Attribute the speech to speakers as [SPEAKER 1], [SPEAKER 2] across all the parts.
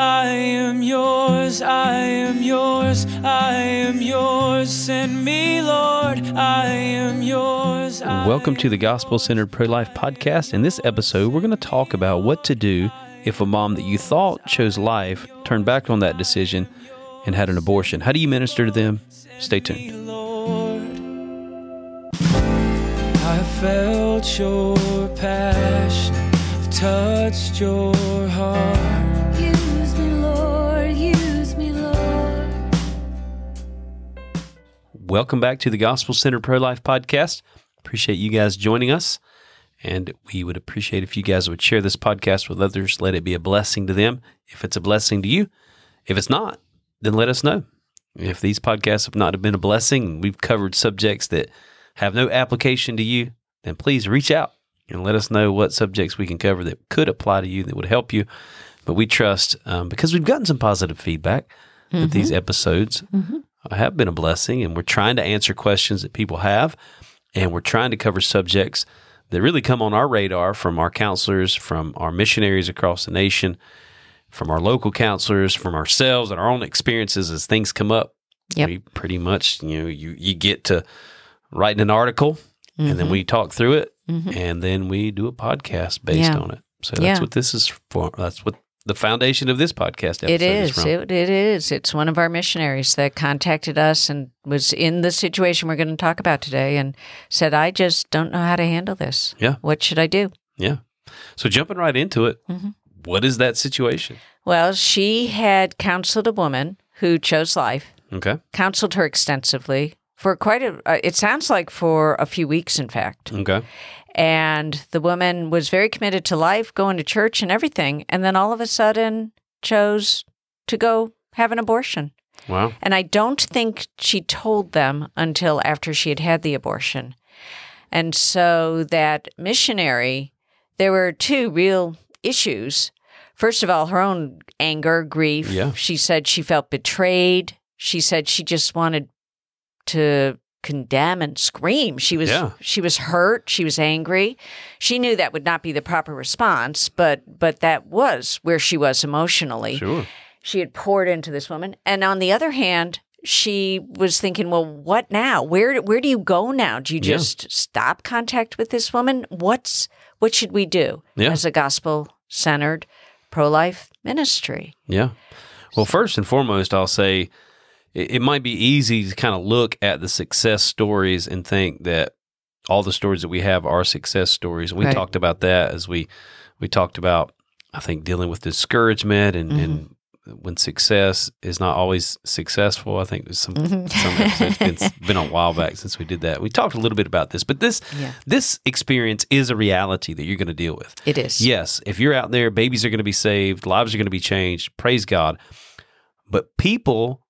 [SPEAKER 1] I am yours, I am yours, I am yours. Send me, Lord, I am yours. I
[SPEAKER 2] Welcome to the Gospel Centered Pro Life Podcast. In this episode, we're going to talk about what to do if a mom that you thought chose life turned back on that decision and had an abortion. How do you minister to them? Stay tuned.
[SPEAKER 1] Lord. I felt your passion, touched your heart.
[SPEAKER 2] Welcome back to the Gospel Center Pro Life Podcast. Appreciate you guys joining us. And we would appreciate if you guys would share this podcast with others. Let it be a blessing to them. If it's a blessing to you, if it's not, then let us know. If these podcasts have not been a blessing we've covered subjects that have no application to you, then please reach out and let us know what subjects we can cover that could apply to you that would help you. But we trust um, because we've gotten some positive feedback that these episodes have been a blessing, and we're trying to answer questions that people have, and we're trying to cover subjects that really come on our radar from our counselors, from our missionaries across the nation, from our local counselors, from ourselves, and our own experiences as things come up.
[SPEAKER 3] Yep.
[SPEAKER 2] We pretty much, you know, you you get to writing an article, and then mm-hmm. we talk through it, mm-hmm. and then we do a podcast based
[SPEAKER 3] Yeah.
[SPEAKER 2] on it. So that's
[SPEAKER 3] Yeah.
[SPEAKER 2] what this is for. That's what the foundation of this podcast episode
[SPEAKER 3] It is.
[SPEAKER 2] from.
[SPEAKER 3] It, it is. It's one of our missionaries that contacted us and was in the situation we're going to talk about today and said, I just don't know how to handle this.
[SPEAKER 2] Yeah.
[SPEAKER 3] What should I do?
[SPEAKER 2] Yeah. So jumping right into it,
[SPEAKER 3] Mm-hmm.
[SPEAKER 2] what is that situation?
[SPEAKER 3] Well, she had counseled a woman who chose life,
[SPEAKER 2] Okay.
[SPEAKER 3] counseled her extensively for quite a, uh, it sounds like for a few weeks, in fact.
[SPEAKER 2] Okay.
[SPEAKER 3] And the woman was very committed to life, going to church and everything. And then all of a sudden chose to go have an abortion.
[SPEAKER 2] Wow.
[SPEAKER 3] And I don't think she told them until after she had had the abortion. And so that missionary, there were two real issues. First of all, her own anger, grief.
[SPEAKER 2] Yeah.
[SPEAKER 3] She said she felt betrayed. She said she just wanted to condemn and scream. She was
[SPEAKER 2] Yeah.
[SPEAKER 3] she was hurt, she was angry. She knew that would not be the proper response, but but that was where she was emotionally
[SPEAKER 2] Sure.
[SPEAKER 3] she had poured into this woman and on the other hand she was thinking well what now where where do you go now do you
[SPEAKER 2] Yeah.
[SPEAKER 3] just stop contact with this woman what's what should we do
[SPEAKER 2] Yeah.
[SPEAKER 3] as a gospel centered pro-life ministry
[SPEAKER 2] Yeah. Well, first and foremost, I'll say it, it might be easy to kind of look at the success stories and think that all the stories that we have are success stories. And we
[SPEAKER 3] Right.
[SPEAKER 2] talked about that as we we talked about, I think, dealing with discouragement and,
[SPEAKER 3] Mm-hmm.
[SPEAKER 2] and when success is not always successful. I think some some episodes been, it's been a while back since we did that. We talked a little bit about this, but this
[SPEAKER 3] Yeah.
[SPEAKER 2] this experience is a reality that you're going to deal with.
[SPEAKER 3] it is
[SPEAKER 2] Yes, if you're out there, babies are going to be saved, lives are going to be changed. Praise God. But people,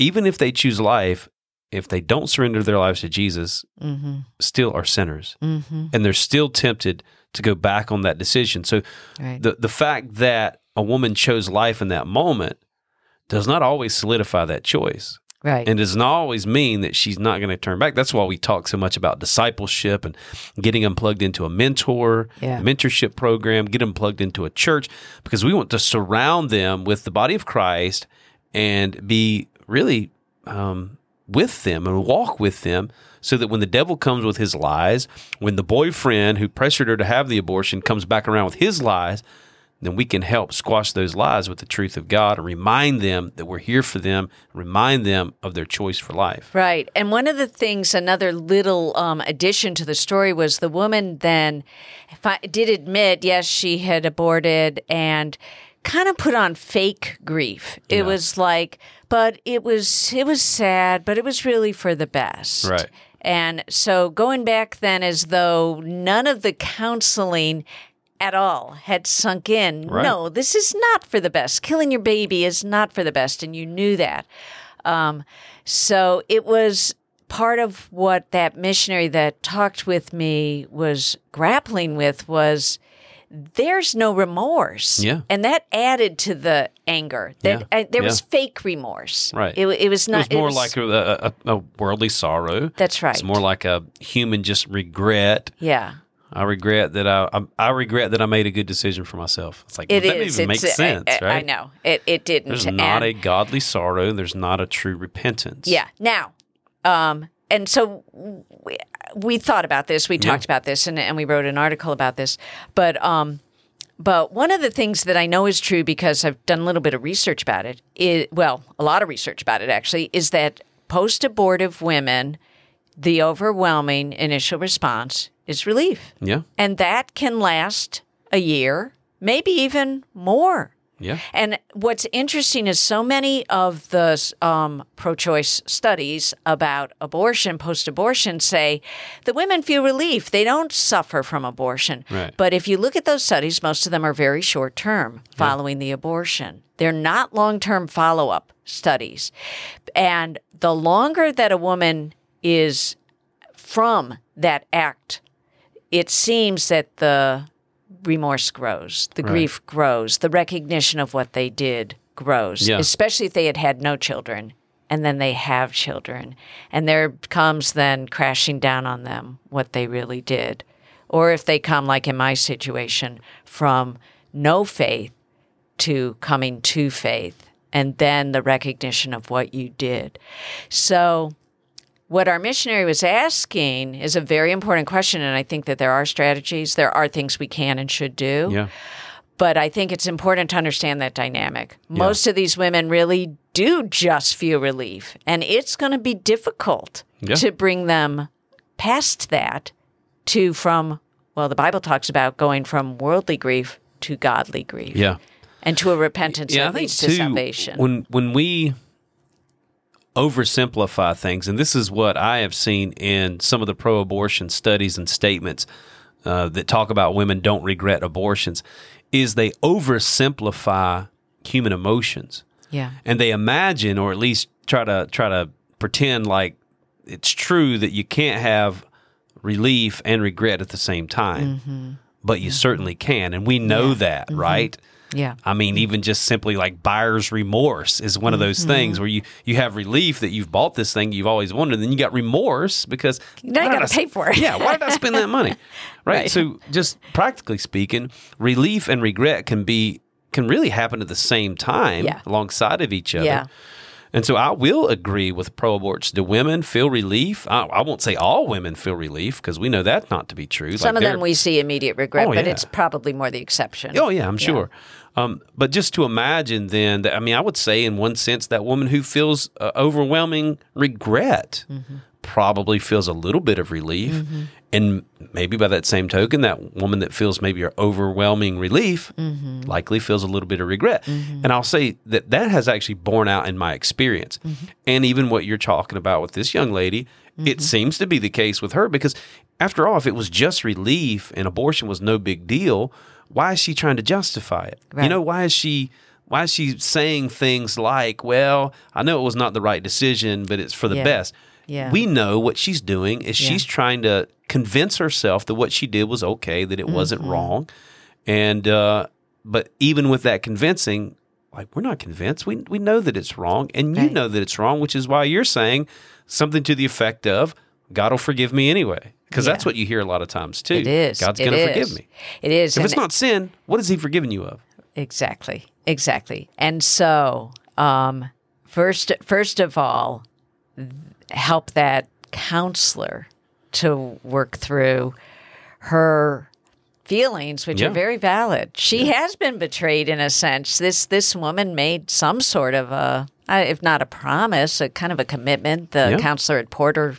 [SPEAKER 2] even if they choose life, if they don't surrender their lives to Jesus,
[SPEAKER 3] mm-hmm.
[SPEAKER 2] still are sinners.
[SPEAKER 3] Mm-hmm.
[SPEAKER 2] And they're still tempted to go back on that decision. So
[SPEAKER 3] right
[SPEAKER 2] the, the fact that a woman chose life in that moment does not always solidify that choice
[SPEAKER 3] right
[SPEAKER 2] and does not always mean that she's not going to turn back. That's why we talk so much about discipleship and getting them plugged into a mentor,
[SPEAKER 3] Yeah.
[SPEAKER 2] a mentorship program, get them plugged into a church because we want to surround them with the body of Christ and be really um, with them and walk with them so that when the devil comes with his lies, when the boyfriend who pressured her to have the abortion comes back around with his lies, then we can help squash those lies with the truth of God and remind them that we're here for them, remind them of their choice for life.
[SPEAKER 3] Right. And one of the things, another little um, addition to the story was the woman then fi- did admit, yes, she had aborted and kind of put on fake grief. It was like, but it was it was sad, but it was really for the best.
[SPEAKER 2] Right.
[SPEAKER 3] And so going back then as though none of the counseling at all had sunk in.
[SPEAKER 2] Right.
[SPEAKER 3] No, this is not for the best. Killing your baby is not for the best, and you knew that. Um, so it was part of what that missionary that talked with me was grappling with was there's no remorse.
[SPEAKER 2] Yeah.
[SPEAKER 3] And that added to the anger. That
[SPEAKER 2] Yeah.
[SPEAKER 3] uh, there was fake remorse.
[SPEAKER 2] Right.
[SPEAKER 3] It, it was
[SPEAKER 2] It
[SPEAKER 3] not
[SPEAKER 2] was more like a, a, a worldly sorrow.
[SPEAKER 3] That's right.
[SPEAKER 2] It's more like a human just regret
[SPEAKER 3] Yeah.
[SPEAKER 2] I regret that I, I I regret that I made a good decision for myself. It's like
[SPEAKER 3] It
[SPEAKER 2] that
[SPEAKER 3] is.
[SPEAKER 2] doesn't even make
[SPEAKER 3] It's-
[SPEAKER 2] sense,
[SPEAKER 3] I, I-
[SPEAKER 2] right?
[SPEAKER 3] I know it. It didn't.
[SPEAKER 2] There's not
[SPEAKER 3] And-
[SPEAKER 2] a godly sorrow. There's not a true repentance.
[SPEAKER 3] Yeah. Now, um, and so we, thought about this. We talked about this, and, and we wrote an article about this. But um, but one of the things that I know is true because I've done a little bit of research about it. Is, well, a lot of research about it actually is that post-abortive women, the overwhelming initial response is relief,
[SPEAKER 2] Yeah.
[SPEAKER 3] and that can last a year, maybe even more.
[SPEAKER 2] Yeah.
[SPEAKER 3] And what's interesting is so many of the um, pro choice studies about abortion, post abortion, say the women feel relief. They don't suffer from abortion.
[SPEAKER 2] Right.
[SPEAKER 3] But if you look at those studies, most of them are very short term following the abortion. They're not long term follow up studies. And the longer that a woman is from that act, it seems that the remorse grows, the grief grows, the recognition of what they did grows,
[SPEAKER 2] Yeah.
[SPEAKER 3] especially if they had had no children and then they have children. And there comes then crashing down on them what they really did. Or if they come, like in my situation, from no faith to coming to faith, and then the recognition of what you did. So, what our missionary was asking is a very important question, and I think that there are strategies, there are things we can and should do.
[SPEAKER 2] Yeah.
[SPEAKER 3] But I think it's important to understand that dynamic. Most of these women really do just feel relief, and it's going to be difficult
[SPEAKER 2] Yeah.
[SPEAKER 3] to bring them past that to from, well, the Bible talks about going from worldly grief to godly grief
[SPEAKER 2] Yeah.
[SPEAKER 3] and to a repentance
[SPEAKER 2] Yeah,
[SPEAKER 3] that leads to
[SPEAKER 2] too,
[SPEAKER 3] salvation.
[SPEAKER 2] when when we oversimplify things, and this is what I have seen in some of the pro-abortion studies and statements uh, that talk about women don't regret abortions, is they oversimplify human emotions.
[SPEAKER 3] Yeah.
[SPEAKER 2] and they imagine or at least try to try to pretend like it's true that you can't have relief and regret at the same time. Mm-hmm. But you mm-hmm. certainly can and we know that mm-hmm. right
[SPEAKER 3] Yeah.
[SPEAKER 2] i mean mm-hmm. even just simply like buyer's remorse is one of those things mm-hmm. where you you have relief that you've bought this thing you've always wanted and then you got remorse because
[SPEAKER 3] Now you gotta pay for it.
[SPEAKER 2] yeah why did i spend that money right?
[SPEAKER 3] Right.
[SPEAKER 2] so just practically speaking relief and regret can be can really happen at the same time
[SPEAKER 3] Yeah.
[SPEAKER 2] alongside of each other
[SPEAKER 3] Yeah.
[SPEAKER 2] and so I will agree with pro aborts. Do women feel relief? I, I won't say all women feel relief because we know that's not to be true.
[SPEAKER 3] Some
[SPEAKER 2] Like,
[SPEAKER 3] of them we see immediate regret,
[SPEAKER 2] Oh,
[SPEAKER 3] but it's probably more the exception.
[SPEAKER 2] Oh yeah, I'm sure. Um, but just to imagine then that I mean, I would say in one sense that woman who feels uh, overwhelming regret
[SPEAKER 3] Mm-hmm.
[SPEAKER 2] probably feels a little bit of relief, and maybe by that same token, that woman that feels maybe overwhelming relief
[SPEAKER 3] Mm-hmm.
[SPEAKER 2] likely feels a little bit of regret. And I'll say that that has actually borne out in my experience,
[SPEAKER 3] Mm-hmm.
[SPEAKER 2] and even what you're talking about with this young lady.
[SPEAKER 3] Mm-hmm.
[SPEAKER 2] It seems to be the case with her because, after all, if it was just relief and abortion was no big deal, why is she trying to justify it? You know, why is she why is she saying things like, "Well, I know it was not the right decision, but it's for the
[SPEAKER 3] Yeah.
[SPEAKER 2] best."
[SPEAKER 3] Yeah.
[SPEAKER 2] We know what she's doing is she's trying to convince herself that what she did was okay, that it wasn't
[SPEAKER 3] Mm-hmm.
[SPEAKER 2] wrong. And uh but even with that convincing, like we're not convinced. We we know that it's wrong and you
[SPEAKER 3] Right.
[SPEAKER 2] know that it's wrong, which is why you're saying something to the effect of God will forgive me anyway. Because that's what you hear a lot of times too.
[SPEAKER 3] It is.
[SPEAKER 2] God's going to forgive me.
[SPEAKER 3] It is.
[SPEAKER 2] If
[SPEAKER 3] and
[SPEAKER 2] it's not sin, what has he forgiven you of?
[SPEAKER 3] Exactly. Exactly. And so, um, first, first of all, help that counselor to work through her feelings, which
[SPEAKER 2] Yeah.
[SPEAKER 3] are very valid. She has been betrayed in a sense. This this woman made some sort of a, if not a promise, a kind of a commitment. The
[SPEAKER 2] Yeah.
[SPEAKER 3] counselor at poured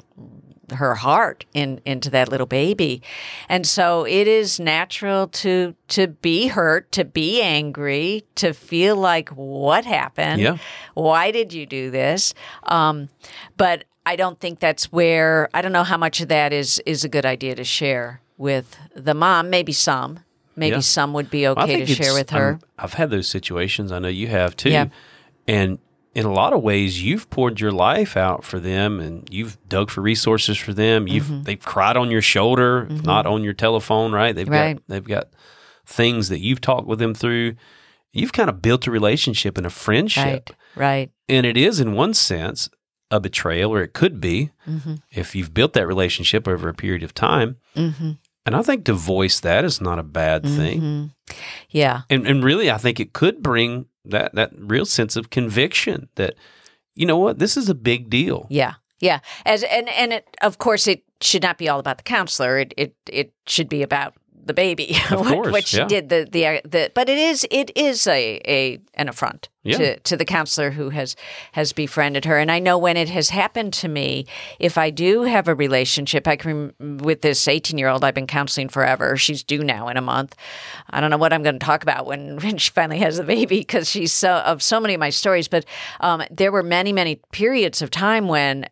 [SPEAKER 3] her heart in into that little baby and so it is natural to to be hurt to be angry to feel like what happened
[SPEAKER 2] Yeah.
[SPEAKER 3] why did you do this um but i don't think that's where i don't know how much of that is is a good idea to share with the mom maybe some maybe
[SPEAKER 2] Yeah.
[SPEAKER 3] some would be
[SPEAKER 2] I
[SPEAKER 3] okay to share with her
[SPEAKER 2] I'm- I've had those situations. I know you have too.
[SPEAKER 3] Yeah.
[SPEAKER 2] And in a lot of ways, you've poured your life out for them, and you've dug for resources for them. You've
[SPEAKER 3] Mm-hmm.
[SPEAKER 2] they've cried on your shoulder, if not on your telephone. Right? They've
[SPEAKER 3] Right.
[SPEAKER 2] got they've got things that you've talked with them through. You've kind of built a relationship and a friendship,
[SPEAKER 3] right right
[SPEAKER 2] and it is in one sense a betrayal, or it could be
[SPEAKER 3] Mm-hmm.
[SPEAKER 2] if you've built that relationship over a period of time. And I think to voice that is not a bad thing.
[SPEAKER 3] Mhm. Yeah.
[SPEAKER 2] And and really I think it could bring that that real sense of conviction that you know what, this is a big deal.
[SPEAKER 3] Yeah, yeah. As and and it, of course, it should not be all about the counselor. It it it should be about the baby.
[SPEAKER 2] Course,
[SPEAKER 3] what she
[SPEAKER 2] yeah.
[SPEAKER 3] did. The, the the but it is it is a a an affront
[SPEAKER 2] Yeah.
[SPEAKER 3] to to the counselor who has has befriended her. And I know when it has happened to me, if I do have a relationship, I can with this eighteen year old I've been counseling forever. She's due now in a month. I don't know what I'm going to talk about when, when she finally has the baby because she's so of so many of my stories. But um, there were many many periods of time when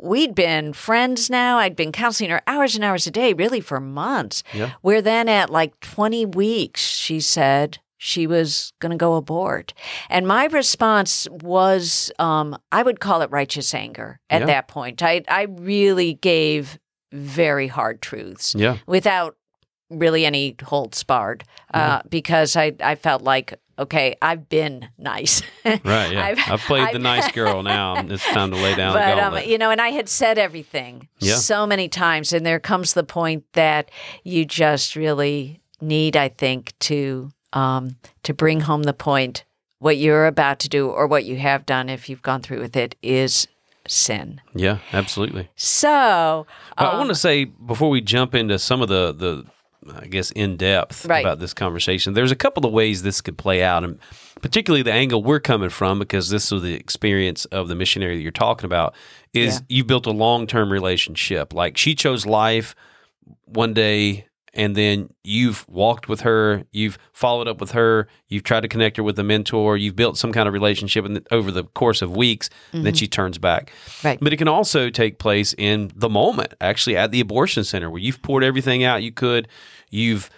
[SPEAKER 3] we'd been friends now. I'd been counseling her hours and hours a day, really for months.
[SPEAKER 2] Yeah.
[SPEAKER 3] Where then at like 20 weeks, she said she was going to go abort. And my response was um, I would call it righteous anger at
[SPEAKER 2] Yeah.
[SPEAKER 3] that point. I, I really gave very hard truths
[SPEAKER 2] Yeah.
[SPEAKER 3] without really any holds barred uh, because I, I felt like, okay, I've been nice.
[SPEAKER 2] Right, yeah.
[SPEAKER 3] I've-
[SPEAKER 2] I've, played the
[SPEAKER 3] I've-
[SPEAKER 2] nice girl now. It's time to lay down the
[SPEAKER 3] but um, you know, and I had said everything
[SPEAKER 2] Yeah.
[SPEAKER 3] so many times, and there comes the point that you just really need, I think, to um, to bring home the point. What you're about to do, or what you have done, if you've gone through with it, is sin.
[SPEAKER 2] yeah, absolutely.
[SPEAKER 3] So,
[SPEAKER 2] But I
[SPEAKER 3] um,
[SPEAKER 2] want to say before we jump into some of the the I guess in depth
[SPEAKER 3] Right.
[SPEAKER 2] about this conversation, there's a couple of ways this could play out, and particularly the angle we're coming from because this is the experience of the missionary that you're talking about. Is
[SPEAKER 3] Yeah.
[SPEAKER 2] you've built a long term relationship. Like she chose life one day. And then you've walked with her, you've followed up with her, you've tried to connect her with a mentor, you've built some kind of relationship over the course of weeks, and then mm-hmm. she turns back.
[SPEAKER 3] Right.
[SPEAKER 2] But it can also take place in the moment, actually at the abortion center where you've poured everything out you could. You've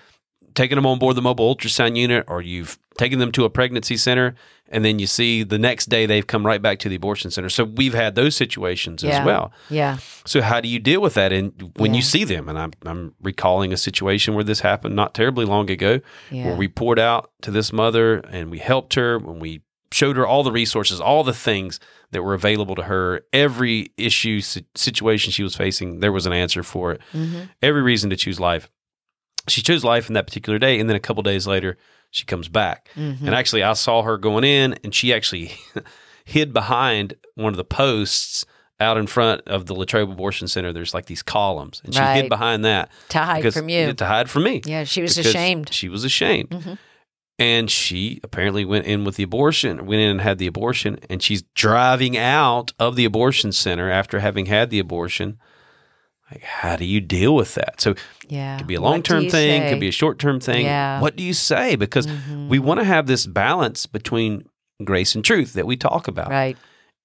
[SPEAKER 2] taken them on board the mobile ultrasound unit or you've taken them to a pregnancy center. And then you see the next day they've come right back to the abortion center. So we've had those situations
[SPEAKER 3] yeah,
[SPEAKER 2] as well.
[SPEAKER 3] Yeah.
[SPEAKER 2] So how do you deal with that? And when you see them, and I'm, I'm recalling a situation where this happened not terribly long ago,
[SPEAKER 3] Yeah.
[SPEAKER 2] where we poured out to this mother and we helped her when we showed her all the resources, all the things that were available to her, every issue situation she was facing, there was an answer for it.
[SPEAKER 3] Mm-hmm.
[SPEAKER 2] Every reason to choose life. She chose life in that particular day, and then a couple days later, she comes back.
[SPEAKER 3] Mm-hmm.
[SPEAKER 2] And actually, I saw her going in, and she actually hid behind one of the posts out in front of the Latrobe Abortion Center. There's like these columns, and she
[SPEAKER 3] Right.
[SPEAKER 2] hid behind that
[SPEAKER 3] To hide
[SPEAKER 2] because-
[SPEAKER 3] from you.
[SPEAKER 2] To hide from me.
[SPEAKER 3] Yeah, she was ashamed.
[SPEAKER 2] She was ashamed.
[SPEAKER 3] Mhm.
[SPEAKER 2] And she apparently went in with the abortion, went in and had the abortion, and she's driving out of the abortion center after having had the abortion. Like, how do you deal with that? So
[SPEAKER 3] Yeah.
[SPEAKER 2] it could be a long term thing,
[SPEAKER 3] say?
[SPEAKER 2] could be a short term thing.
[SPEAKER 3] Yeah. Mm-hmm.
[SPEAKER 2] What do you say? Because we want to have this balance between grace and truth that we talk about.
[SPEAKER 3] Right.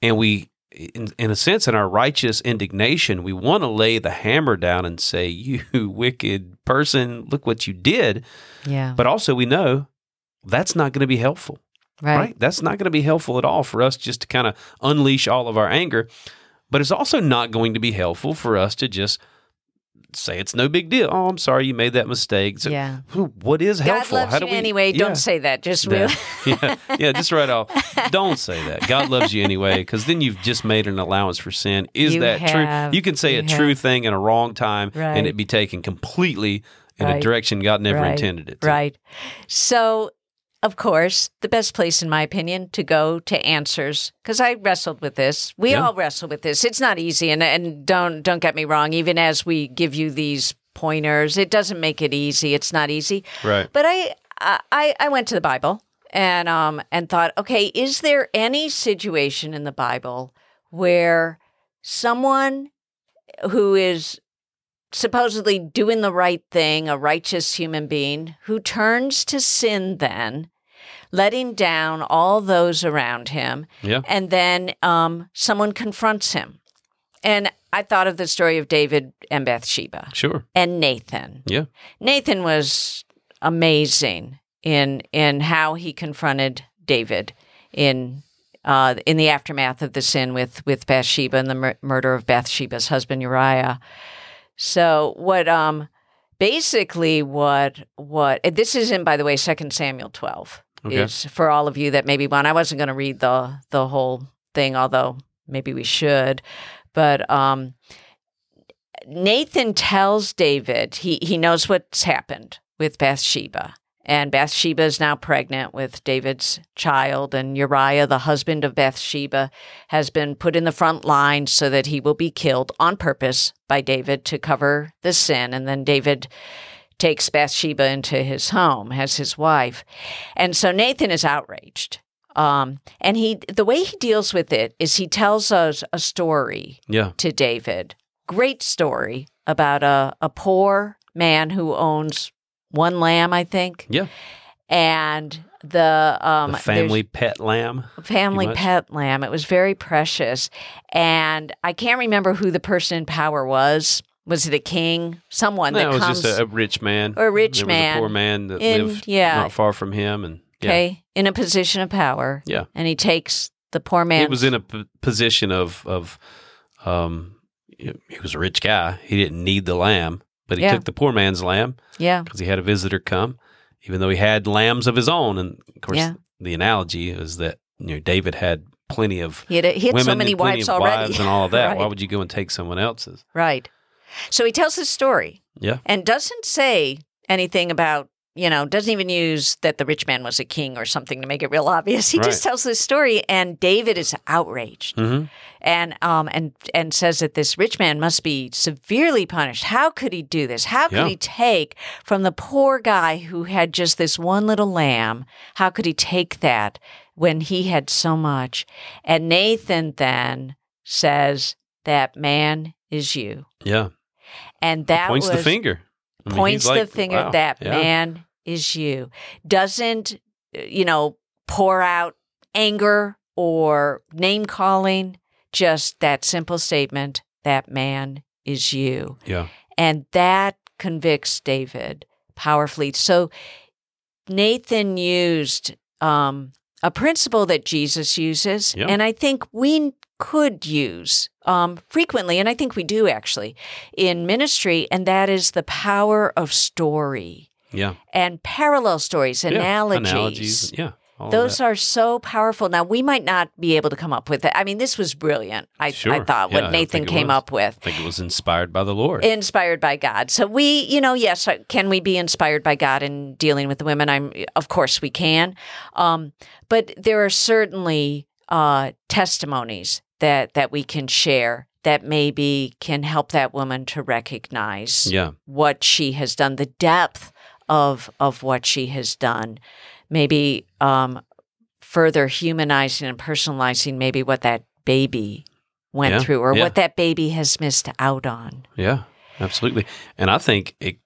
[SPEAKER 2] And we, in, in a sense, in our righteous indignation, we want to lay the hammer down and say, You wicked person, look what you did.
[SPEAKER 3] Yeah.
[SPEAKER 2] But also, we know that's not going to be helpful,
[SPEAKER 3] right.
[SPEAKER 2] right? That's not going to be helpful at all for us just to kind of unleash all of our anger. But it's also not going to be helpful for us to just say it's no big deal. Oh, I'm sorry you made that mistake. So,
[SPEAKER 3] Yeah.
[SPEAKER 2] what is
[SPEAKER 3] God
[SPEAKER 2] helpful?
[SPEAKER 3] loves you anyway.
[SPEAKER 2] Yeah.
[SPEAKER 3] Don't say that. Just
[SPEAKER 2] Yeah. yeah, yeah, just right off. Don't say that. God loves you anyway, because then you've just made an allowance for sin. Is
[SPEAKER 3] You
[SPEAKER 2] that
[SPEAKER 3] have.
[SPEAKER 2] true? You can say
[SPEAKER 3] You
[SPEAKER 2] a true
[SPEAKER 3] have.
[SPEAKER 2] thing in a wrong time,
[SPEAKER 3] Right.
[SPEAKER 2] and it be taken completely in a direction God never
[SPEAKER 3] Right.
[SPEAKER 2] intended it. To.
[SPEAKER 3] Right. So, of course, the best place, in my opinion, to go to answers, because I wrestled with this. We
[SPEAKER 2] Yeah.
[SPEAKER 3] all wrestle with this. It's not easy, and and don't don't get me wrong. Even as we give you these pointers, it doesn't make it easy. It's not easy.
[SPEAKER 2] Right.
[SPEAKER 3] But I I I went to the Bible and um and thought, okay, is there any situation in the Bible where someone who is supposedly doing the right thing, a righteous human being, who turns to sin then, letting down all those around him,
[SPEAKER 2] Yeah.
[SPEAKER 3] and then um, someone confronts him. And I thought of the story of David and Bathsheba
[SPEAKER 2] Sure.
[SPEAKER 3] and Nathan.
[SPEAKER 2] Yeah.
[SPEAKER 3] Nathan was amazing in in how he confronted David in uh, in the aftermath of the sin with with Bathsheba and the mur- murder of Bathsheba's husband Uriah. So what um basically what what this is in by the way Second Samuel twelve
[SPEAKER 2] Okay.
[SPEAKER 3] is for all of you that maybe want. I wasn't going to read the the whole thing, although maybe we should. But um, Nathan tells David he he knows what's happened with Bathsheba. And Bathsheba is now pregnant with David's child, and Uriah, the husband of Bathsheba, has been put in the front line so that he will be killed on purpose by David to cover the sin. And then David takes Bathsheba into his home as his wife. And so Nathan is outraged. Um, and he the way he deals with it is he tells us a story
[SPEAKER 2] Yeah.
[SPEAKER 3] to David. Great story about a, a poor man who owns one lamb, I think,
[SPEAKER 2] Yeah.
[SPEAKER 3] and the um
[SPEAKER 2] the family pet lamb.
[SPEAKER 3] family pet lamb. It was very precious, and I can't remember who the person in power was. Was it a king? Someone
[SPEAKER 2] No,
[SPEAKER 3] that
[SPEAKER 2] it was
[SPEAKER 3] comes
[SPEAKER 2] just a, a rich man.
[SPEAKER 3] Or a rich
[SPEAKER 2] there
[SPEAKER 3] man
[SPEAKER 2] a poor man that
[SPEAKER 3] in-
[SPEAKER 2] lived
[SPEAKER 3] yeah.
[SPEAKER 2] not far from him, and yeah,
[SPEAKER 3] okay in a position of power,
[SPEAKER 2] yeah.
[SPEAKER 3] and he takes the poor man.
[SPEAKER 2] He was in a p- position of of um. He was a rich guy. He didn't need the lamb, but he
[SPEAKER 3] Yeah.
[SPEAKER 2] took the poor man's lamb
[SPEAKER 3] yeah,
[SPEAKER 2] because he had a visitor come, even though he had lambs of his own. And of course,
[SPEAKER 3] Yeah.
[SPEAKER 2] the analogy is that you know David had plenty of
[SPEAKER 3] he had, he had
[SPEAKER 2] women
[SPEAKER 3] so many wives already,
[SPEAKER 2] wives and all of that. Why would you go and take someone else's?
[SPEAKER 3] Right. So he tells his story
[SPEAKER 2] Yeah,
[SPEAKER 3] and doesn't say anything about, you know, doesn't even use that the rich man was a king or something to make it real obvious. He just tells this story and David is outraged
[SPEAKER 2] hmm
[SPEAKER 3] and um and and says that this rich man must be severely punished. How could he do this? How could
[SPEAKER 2] Yeah.
[SPEAKER 3] he take from the poor guy who had just this one little lamb? How could he take that when he had so much? And Nathan then says that man is you.
[SPEAKER 2] yeah.
[SPEAKER 3] And that
[SPEAKER 2] Points
[SPEAKER 3] was
[SPEAKER 2] the finger. I mean,
[SPEAKER 3] points
[SPEAKER 2] like,
[SPEAKER 3] the finger
[SPEAKER 2] wow,
[SPEAKER 3] that
[SPEAKER 2] yeah.
[SPEAKER 3] man is you. Doesn't, uh, you know, pour out anger or name calling, just that simple statement that man is you.
[SPEAKER 2] Yeah,
[SPEAKER 3] And that convicts David powerfully. So Nathan used um, a principle that Jesus uses,
[SPEAKER 2] Yeah.
[SPEAKER 3] and I think we could use um, frequently, and I think we do actually in ministry, and that is the power of story
[SPEAKER 2] yeah.
[SPEAKER 3] and parallel stories,
[SPEAKER 2] Yeah.
[SPEAKER 3] analogies.
[SPEAKER 2] Analogies. Yeah. all
[SPEAKER 3] Those are so powerful. Now we might not be able to come up with it. I mean, this was brilliant. I, I thought
[SPEAKER 2] Yeah,
[SPEAKER 3] what Nathan came
[SPEAKER 2] was.
[SPEAKER 3] up with
[SPEAKER 2] I think it was inspired by the Lord.
[SPEAKER 3] inspired by God. So we, you know, yes, uh, can we be inspired by God in dealing with the women? I'm, of course, we can. Um, but there are certainly uh, testimonies that that we can share that maybe can help that woman to recognize
[SPEAKER 2] yeah.
[SPEAKER 3] what she has done, the depth of of what she has done, maybe um, further humanizing and personalizing maybe what that baby went
[SPEAKER 2] Yeah,
[SPEAKER 3] through or
[SPEAKER 2] yeah.
[SPEAKER 3] what that baby has missed out on.
[SPEAKER 2] Yeah, absolutely. And I think, it,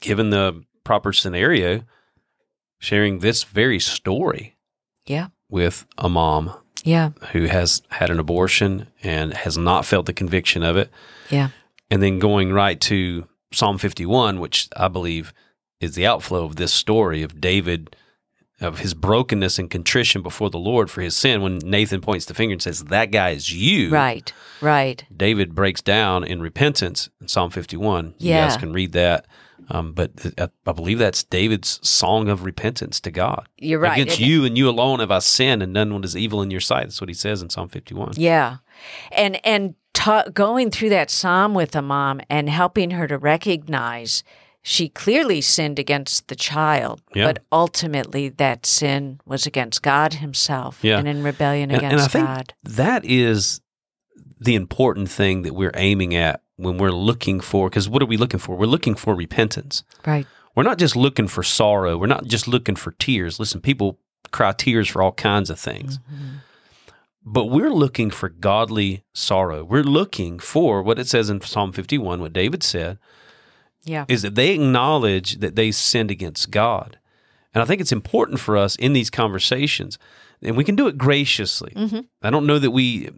[SPEAKER 2] given the proper scenario, sharing this very story
[SPEAKER 3] Yeah.
[SPEAKER 2] with a mom
[SPEAKER 3] Yeah.
[SPEAKER 2] who has had an abortion and has not felt the conviction of it,
[SPEAKER 3] Yeah.
[SPEAKER 2] and then going right to Psalm 51, which I believe is the outflow of this story of David, of his brokenness and contrition before the Lord for his sin. When Nathan points the finger and says, That guy is you.
[SPEAKER 3] Right. Right.
[SPEAKER 2] David breaks down in repentance in Psalm 51. You
[SPEAKER 3] Yeah.
[SPEAKER 2] guys can read that. Um, but I, I believe that's David's song of repentance to God.
[SPEAKER 3] You're right.
[SPEAKER 2] Against
[SPEAKER 3] And-
[SPEAKER 2] you and you alone have I sinned and done what is evil in your sight. That's what he says in Psalm 51.
[SPEAKER 3] Yeah. And and ta- going through that psalm with the mom and helping her to recognize she clearly sinned against the child,
[SPEAKER 2] Yeah.
[SPEAKER 3] but ultimately that sin was against God himself
[SPEAKER 2] Yeah.
[SPEAKER 3] and in rebellion
[SPEAKER 2] And, and
[SPEAKER 3] against
[SPEAKER 2] I think
[SPEAKER 3] God.
[SPEAKER 2] that is the important thing that we're aiming at when we're looking for, because what are we looking for? We're looking for repentance.
[SPEAKER 3] Right.
[SPEAKER 2] We're not just looking for sorrow. We're not just looking for tears. Listen, people cry tears for all kinds of things. Mm-hmm. But we're looking for godly sorrow. We're looking for what it says in Psalm 51, what David said,
[SPEAKER 3] Yeah.
[SPEAKER 2] is that they acknowledge that they sinned against God. And I think it's important for us in these conversations, and we can do it graciously. Mm-hmm. I don't know that we.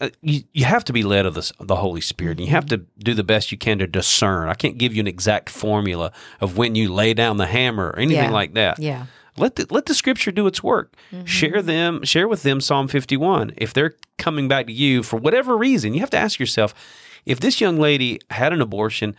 [SPEAKER 2] Uh, you, you have to be led of the, the Holy Spirit. And you have to do the best you can to discern. I can't give you an exact formula of when you lay down the hammer or anything
[SPEAKER 3] Yeah.
[SPEAKER 2] like that.
[SPEAKER 3] Yeah.
[SPEAKER 2] Let the, let the scripture do its work. Share them, share with them Psalm 51. If they're coming back to you for whatever reason, you have to ask yourself, if this young lady had an abortion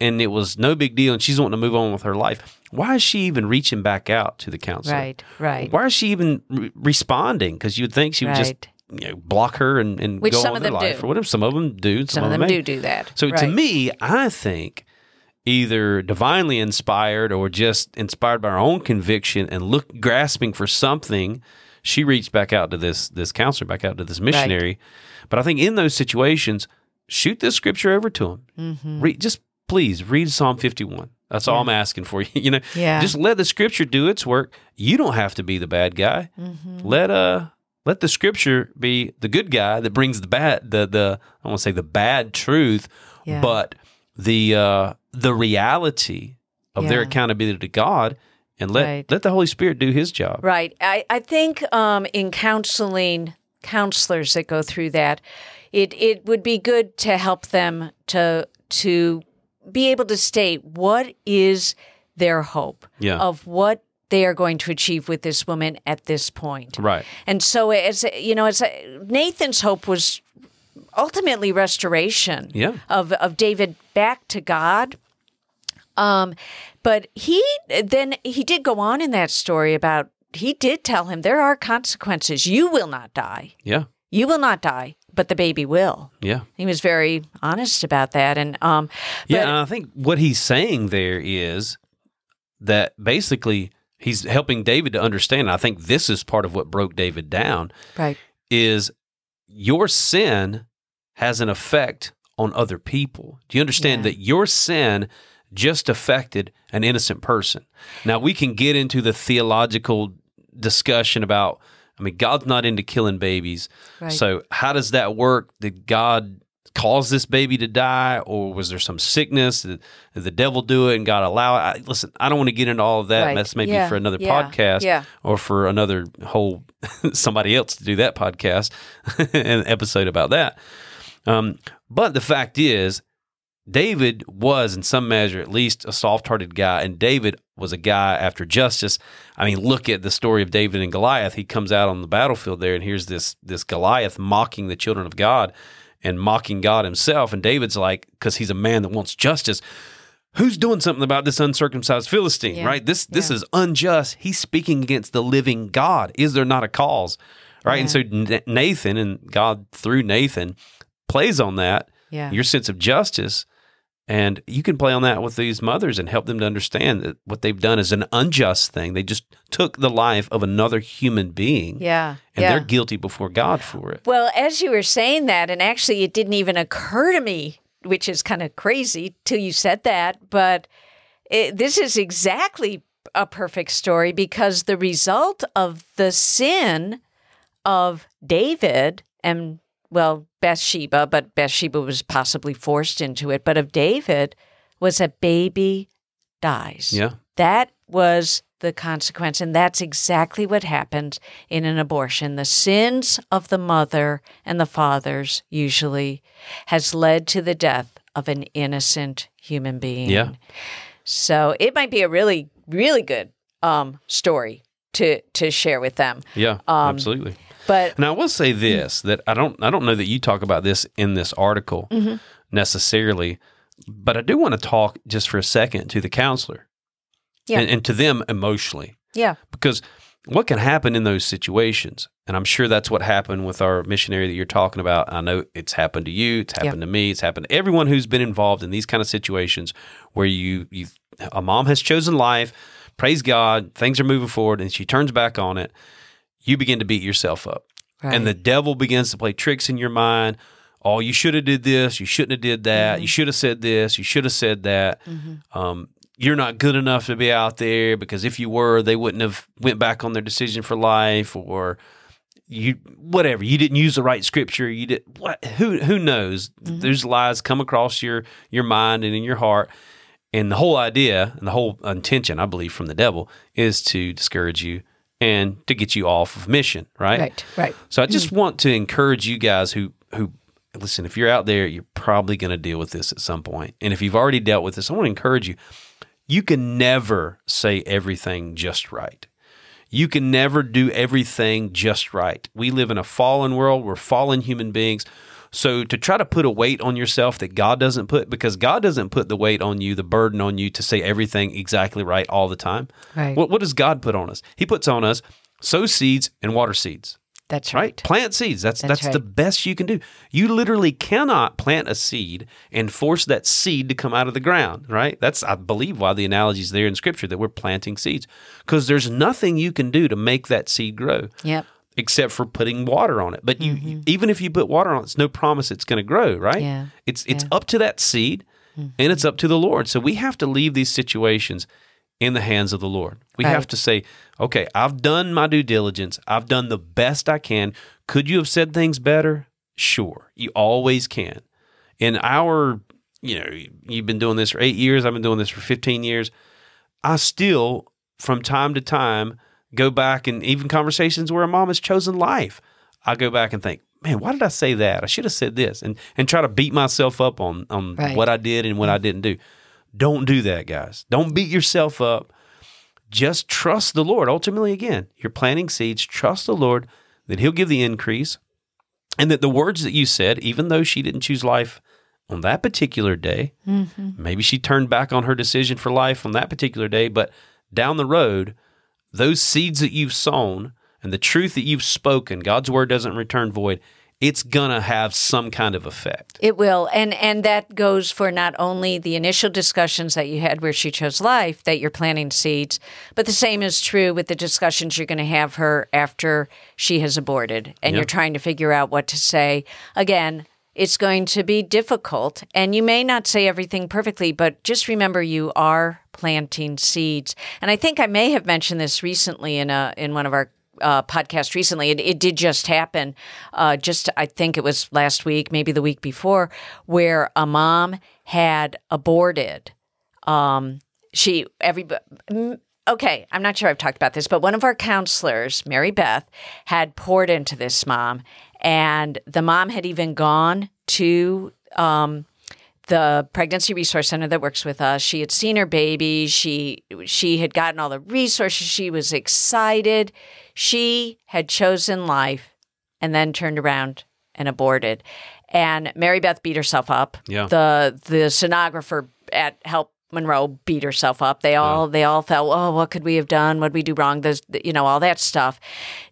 [SPEAKER 2] and it was no big deal and she's wanting to move on with her life, why is she even reaching back out to the counselor?
[SPEAKER 3] Right. Right.
[SPEAKER 2] Why is she even re- responding? Because you'd think she would just
[SPEAKER 3] Right.
[SPEAKER 2] You know, block her and, and
[SPEAKER 3] Which
[SPEAKER 2] go
[SPEAKER 3] some
[SPEAKER 2] on
[SPEAKER 3] of
[SPEAKER 2] their
[SPEAKER 3] them
[SPEAKER 2] life
[SPEAKER 3] do.
[SPEAKER 2] or whatever. Some of them do. Some,
[SPEAKER 3] Some of them do do that.
[SPEAKER 2] So to
[SPEAKER 3] Right.
[SPEAKER 2] me, I think either divinely inspired or just inspired by our own conviction and look grasping for something, she reached back out to this this counselor, back out to this missionary. But I think in those situations, shoot this scripture over to him.
[SPEAKER 3] Mm-hmm.
[SPEAKER 2] Read, just please read Psalm fifty one. That's all I'm asking for you. You know,
[SPEAKER 3] Yeah.
[SPEAKER 2] just let the scripture do its work. You don't have to be the bad guy.
[SPEAKER 3] Mm-hmm.
[SPEAKER 2] Let uh let the scripture be the good guy that brings the bad the the I want to say the bad truth,
[SPEAKER 3] Yeah.
[SPEAKER 2] but the uh the reality of their accountability to God and let
[SPEAKER 3] Right.
[SPEAKER 2] let the Holy Spirit do his job.
[SPEAKER 3] Right. I, I think um, in counseling, counselors that go through that, it, it would be good to help them to to be able to state what is their hope
[SPEAKER 2] Yeah.
[SPEAKER 3] of what they are going to achieve with this woman at this point.
[SPEAKER 2] Right.
[SPEAKER 3] And so, as you know, as Nathan's hope was ultimately restoration
[SPEAKER 2] Yeah.
[SPEAKER 3] of of David back to God. Um, but he then he did go on in that story about he did tell him there are consequences. You will not die.
[SPEAKER 2] Yeah.
[SPEAKER 3] You will not die, but the baby will.
[SPEAKER 2] Yeah.
[SPEAKER 3] He was very honest about that, and um, but,
[SPEAKER 2] Yeah, and I think what he's saying there is that basically he's helping David to understand. and I think this is part of what broke David down
[SPEAKER 3] right,
[SPEAKER 2] is your sin has an effect on other people. Do you understand
[SPEAKER 3] Yeah.
[SPEAKER 2] that your sin just affected an innocent person? Now we can get into the theological discussion about I mean God's not into killing babies.
[SPEAKER 3] Right.
[SPEAKER 2] So how does that work? Did God cause this baby to die or was there some sickness? Did, did the devil do it and God allow it? I, listen, I don't want to get into all of that.
[SPEAKER 3] Right.
[SPEAKER 2] That's maybe
[SPEAKER 3] Yeah.
[SPEAKER 2] for another
[SPEAKER 3] Yeah.
[SPEAKER 2] podcast
[SPEAKER 3] Yeah.
[SPEAKER 2] or for another whole somebody else to do that podcast an episode about that. Um, but the fact is, David was, in some measure, at least a soft-hearted guy, and David was a guy after justice. I mean, look at the story of David and Goliath. He comes out on the battlefield there, and here's this this Goliath mocking the children of God and mocking God Himself. And David's like, because he's a man that wants justice. Who's doing something about this uncircumcised Philistine?
[SPEAKER 3] Yeah.
[SPEAKER 2] Right. This this
[SPEAKER 3] Yeah.
[SPEAKER 2] is unjust. He's speaking against the living God. Is there not a cause? Right. And so Nathan and God through Nathan plays on that
[SPEAKER 3] yeah,
[SPEAKER 2] your sense of justice. And you can play on that with these mothers and help them to understand that what they've done is an unjust thing. They just took the life of another human being.
[SPEAKER 3] yeah,
[SPEAKER 2] And
[SPEAKER 3] yeah.
[SPEAKER 2] they're guilty before God for it.
[SPEAKER 3] Well, as you were saying that, and actually it didn't even occur to me, which is kind of crazy till you said that, but it, this is exactly a perfect story because the result of the sin of David and, well, Bathsheba, but Bathsheba was possibly forced into it, but of David was a baby dies.
[SPEAKER 2] Yeah.
[SPEAKER 3] That was the consequence. And that's exactly what happens in an abortion. The sins of the mother and the fathers usually has led to the death of an innocent human being.
[SPEAKER 2] Yeah.
[SPEAKER 3] So it might be a really, really good um, story to to share with them.
[SPEAKER 2] Yeah,
[SPEAKER 3] Um,
[SPEAKER 2] absolutely.
[SPEAKER 3] But
[SPEAKER 2] And I will say this that I don't I don't know that you talk about this in this article
[SPEAKER 3] Mm-hmm.
[SPEAKER 2] necessarily, but I do want to talk just for a second to the counselor
[SPEAKER 3] Yeah.
[SPEAKER 2] and, and to them emotionally.
[SPEAKER 3] yeah,
[SPEAKER 2] Because what can happen in those situations, and I'm sure that's what happened with our missionary that you're talking about. I know it's happened to you, it's happened to me, it's happened to everyone who's been involved in these kind of situations where you you a mom has chosen life, praise God, things are moving forward, and she turns back on it. You begin to beat yourself up,
[SPEAKER 3] right.
[SPEAKER 2] and the devil begins to play tricks in your mind. Oh, you should have did this. You shouldn't have did that.
[SPEAKER 3] Mm-hmm.
[SPEAKER 2] You should have said this. You should have said that. Um, you're not good enough to be out there because if you were, they wouldn't have went back on their decision for life or you whatever. You didn't use the right scripture. You did what? Who who knows? There's lies come across your your mind and in your heart. And the whole idea and the whole intention, I believe, from the devil is to discourage you and to get you off of mission, right?
[SPEAKER 3] right, right.
[SPEAKER 2] So I just mm. want to encourage you guys who who listen, if you're out there, you're probably going to deal with this at some point. And if you've already dealt with this, I want to encourage you. You can never say everything just right. You can never do everything just right. We live in a fallen world. We're fallen human beings. So to try to put a weight on yourself that God doesn't put, because God doesn't put the weight on you, the burden on you to say everything exactly right all the time.
[SPEAKER 3] Right.
[SPEAKER 2] What, what does God put on us? He puts on us sow seeds and water seeds.
[SPEAKER 3] That's
[SPEAKER 2] right?
[SPEAKER 3] right.
[SPEAKER 2] Plant seeds. That's that's,
[SPEAKER 3] That's
[SPEAKER 2] the best you can do. You literally cannot plant a seed and force that seed to come out of the ground, right? That's I believe why the analogy is there in scripture that we're planting seeds because there's nothing you can do to make that seed grow
[SPEAKER 3] Yep.
[SPEAKER 2] Except for putting water on it. But you, you- even if you put water on it, it's no promise it's going to grow, right?
[SPEAKER 3] Mm-hmm. Yeah.
[SPEAKER 2] It's it's
[SPEAKER 3] Yeah. Mm-hmm.
[SPEAKER 2] up to that seed and it's up to the Lord. So we have to leave these situations in the hands of the Lord. We have to say, okay, I've done my due diligence. I've done the best I can. Could you have said things better? Sure. You always can. In our, you know, you've been doing this for 8 years, I've been doing this for 15 years. I still, from time to time, go back and even conversations where a mom has chosen life, I go back and think, man, why did I say that? I should have said this, and and try to beat myself up on on
[SPEAKER 3] Right.
[SPEAKER 2] what I did and what I didn't do. Don't do that, guys. Don't beat yourself up. Just trust the Lord. Ultimately, again, you're planting seeds. Trust the Lord that He'll give the increase, and that the words that you said, even though she didn't choose life on that particular day, mm-hmm. maybe she turned back on her decision for life on that particular day, but down the road, those seeds that you've sown and the truth that you've spoken, God's word doesn't return void. It's gonna have some kind of effect.
[SPEAKER 3] It will, and and that goes for not only the initial discussions that you had where she chose life, that you're planting seeds, but the same is true with the discussions you're going to have her after she has aborted, and
[SPEAKER 2] Yeah.
[SPEAKER 3] you're trying to figure out what to say. Again, it's going to be difficult, and you may not say everything perfectly, but just remember you are planting seeds. And I think I may have mentioned this recently in a in one of our uh, podcast recently. It, it did just happen. Uh, just I think it was last week, maybe the week before, where a mom had aborted. Um, she every okay. I'm not sure I've talked about this, but one of our counselors, Mary Beth, had poured into this mom, and the mom had even gone to. Um, the pregnancy resource center that works with us. She had seen her baby. She she had gotten all the resources. She was excited. She had chosen life and then turned around and aborted. And Mary Beth beat herself up.
[SPEAKER 2] Yeah.
[SPEAKER 3] The the sonographer at Help Monroe beat herself up. They all they all felt, oh, what could we have done? What did we do wrong? There's you know all that stuff.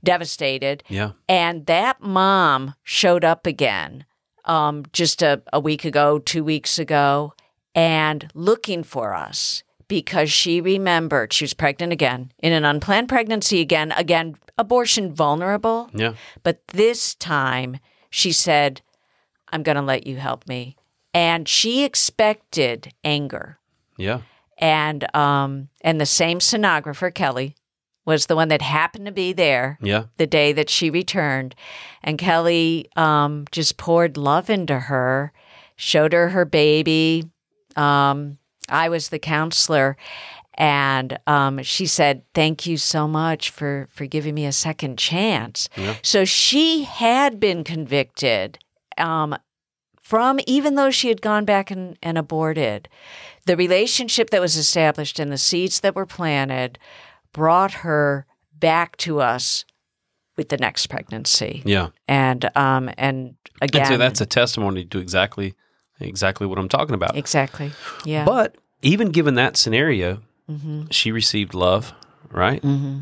[SPEAKER 3] Devastated.
[SPEAKER 2] Yeah.
[SPEAKER 3] And that mom showed up again um, just a, a week ago, two weeks ago, and looking for us because she remembered she was pregnant again in an unplanned pregnancy again, again, abortion vulnerable.
[SPEAKER 2] Yeah.
[SPEAKER 3] But this time she said, I'm going to let you help me. And she expected anger
[SPEAKER 2] Yeah.
[SPEAKER 3] and um and the same sonographer Kelly was the one that happened to be there
[SPEAKER 2] Yeah.
[SPEAKER 3] the day that she returned and Kelly um just poured love into her showed her her baby um I was the counselor and um, she said, "Thank you so much for for giving me a second chance." So she had been convicted um, from even though she had gone back and, and aborted, the relationship that was established and the seeds that were planted brought her back to us with the next pregnancy.
[SPEAKER 2] Yeah.
[SPEAKER 3] And um and again
[SPEAKER 2] And so that's a testimony to exactly exactly what I'm talking about.
[SPEAKER 3] exactly. Yeah.
[SPEAKER 2] But even given that scenario,
[SPEAKER 3] Mm-hmm.
[SPEAKER 2] she received love, right? Mm-hmm.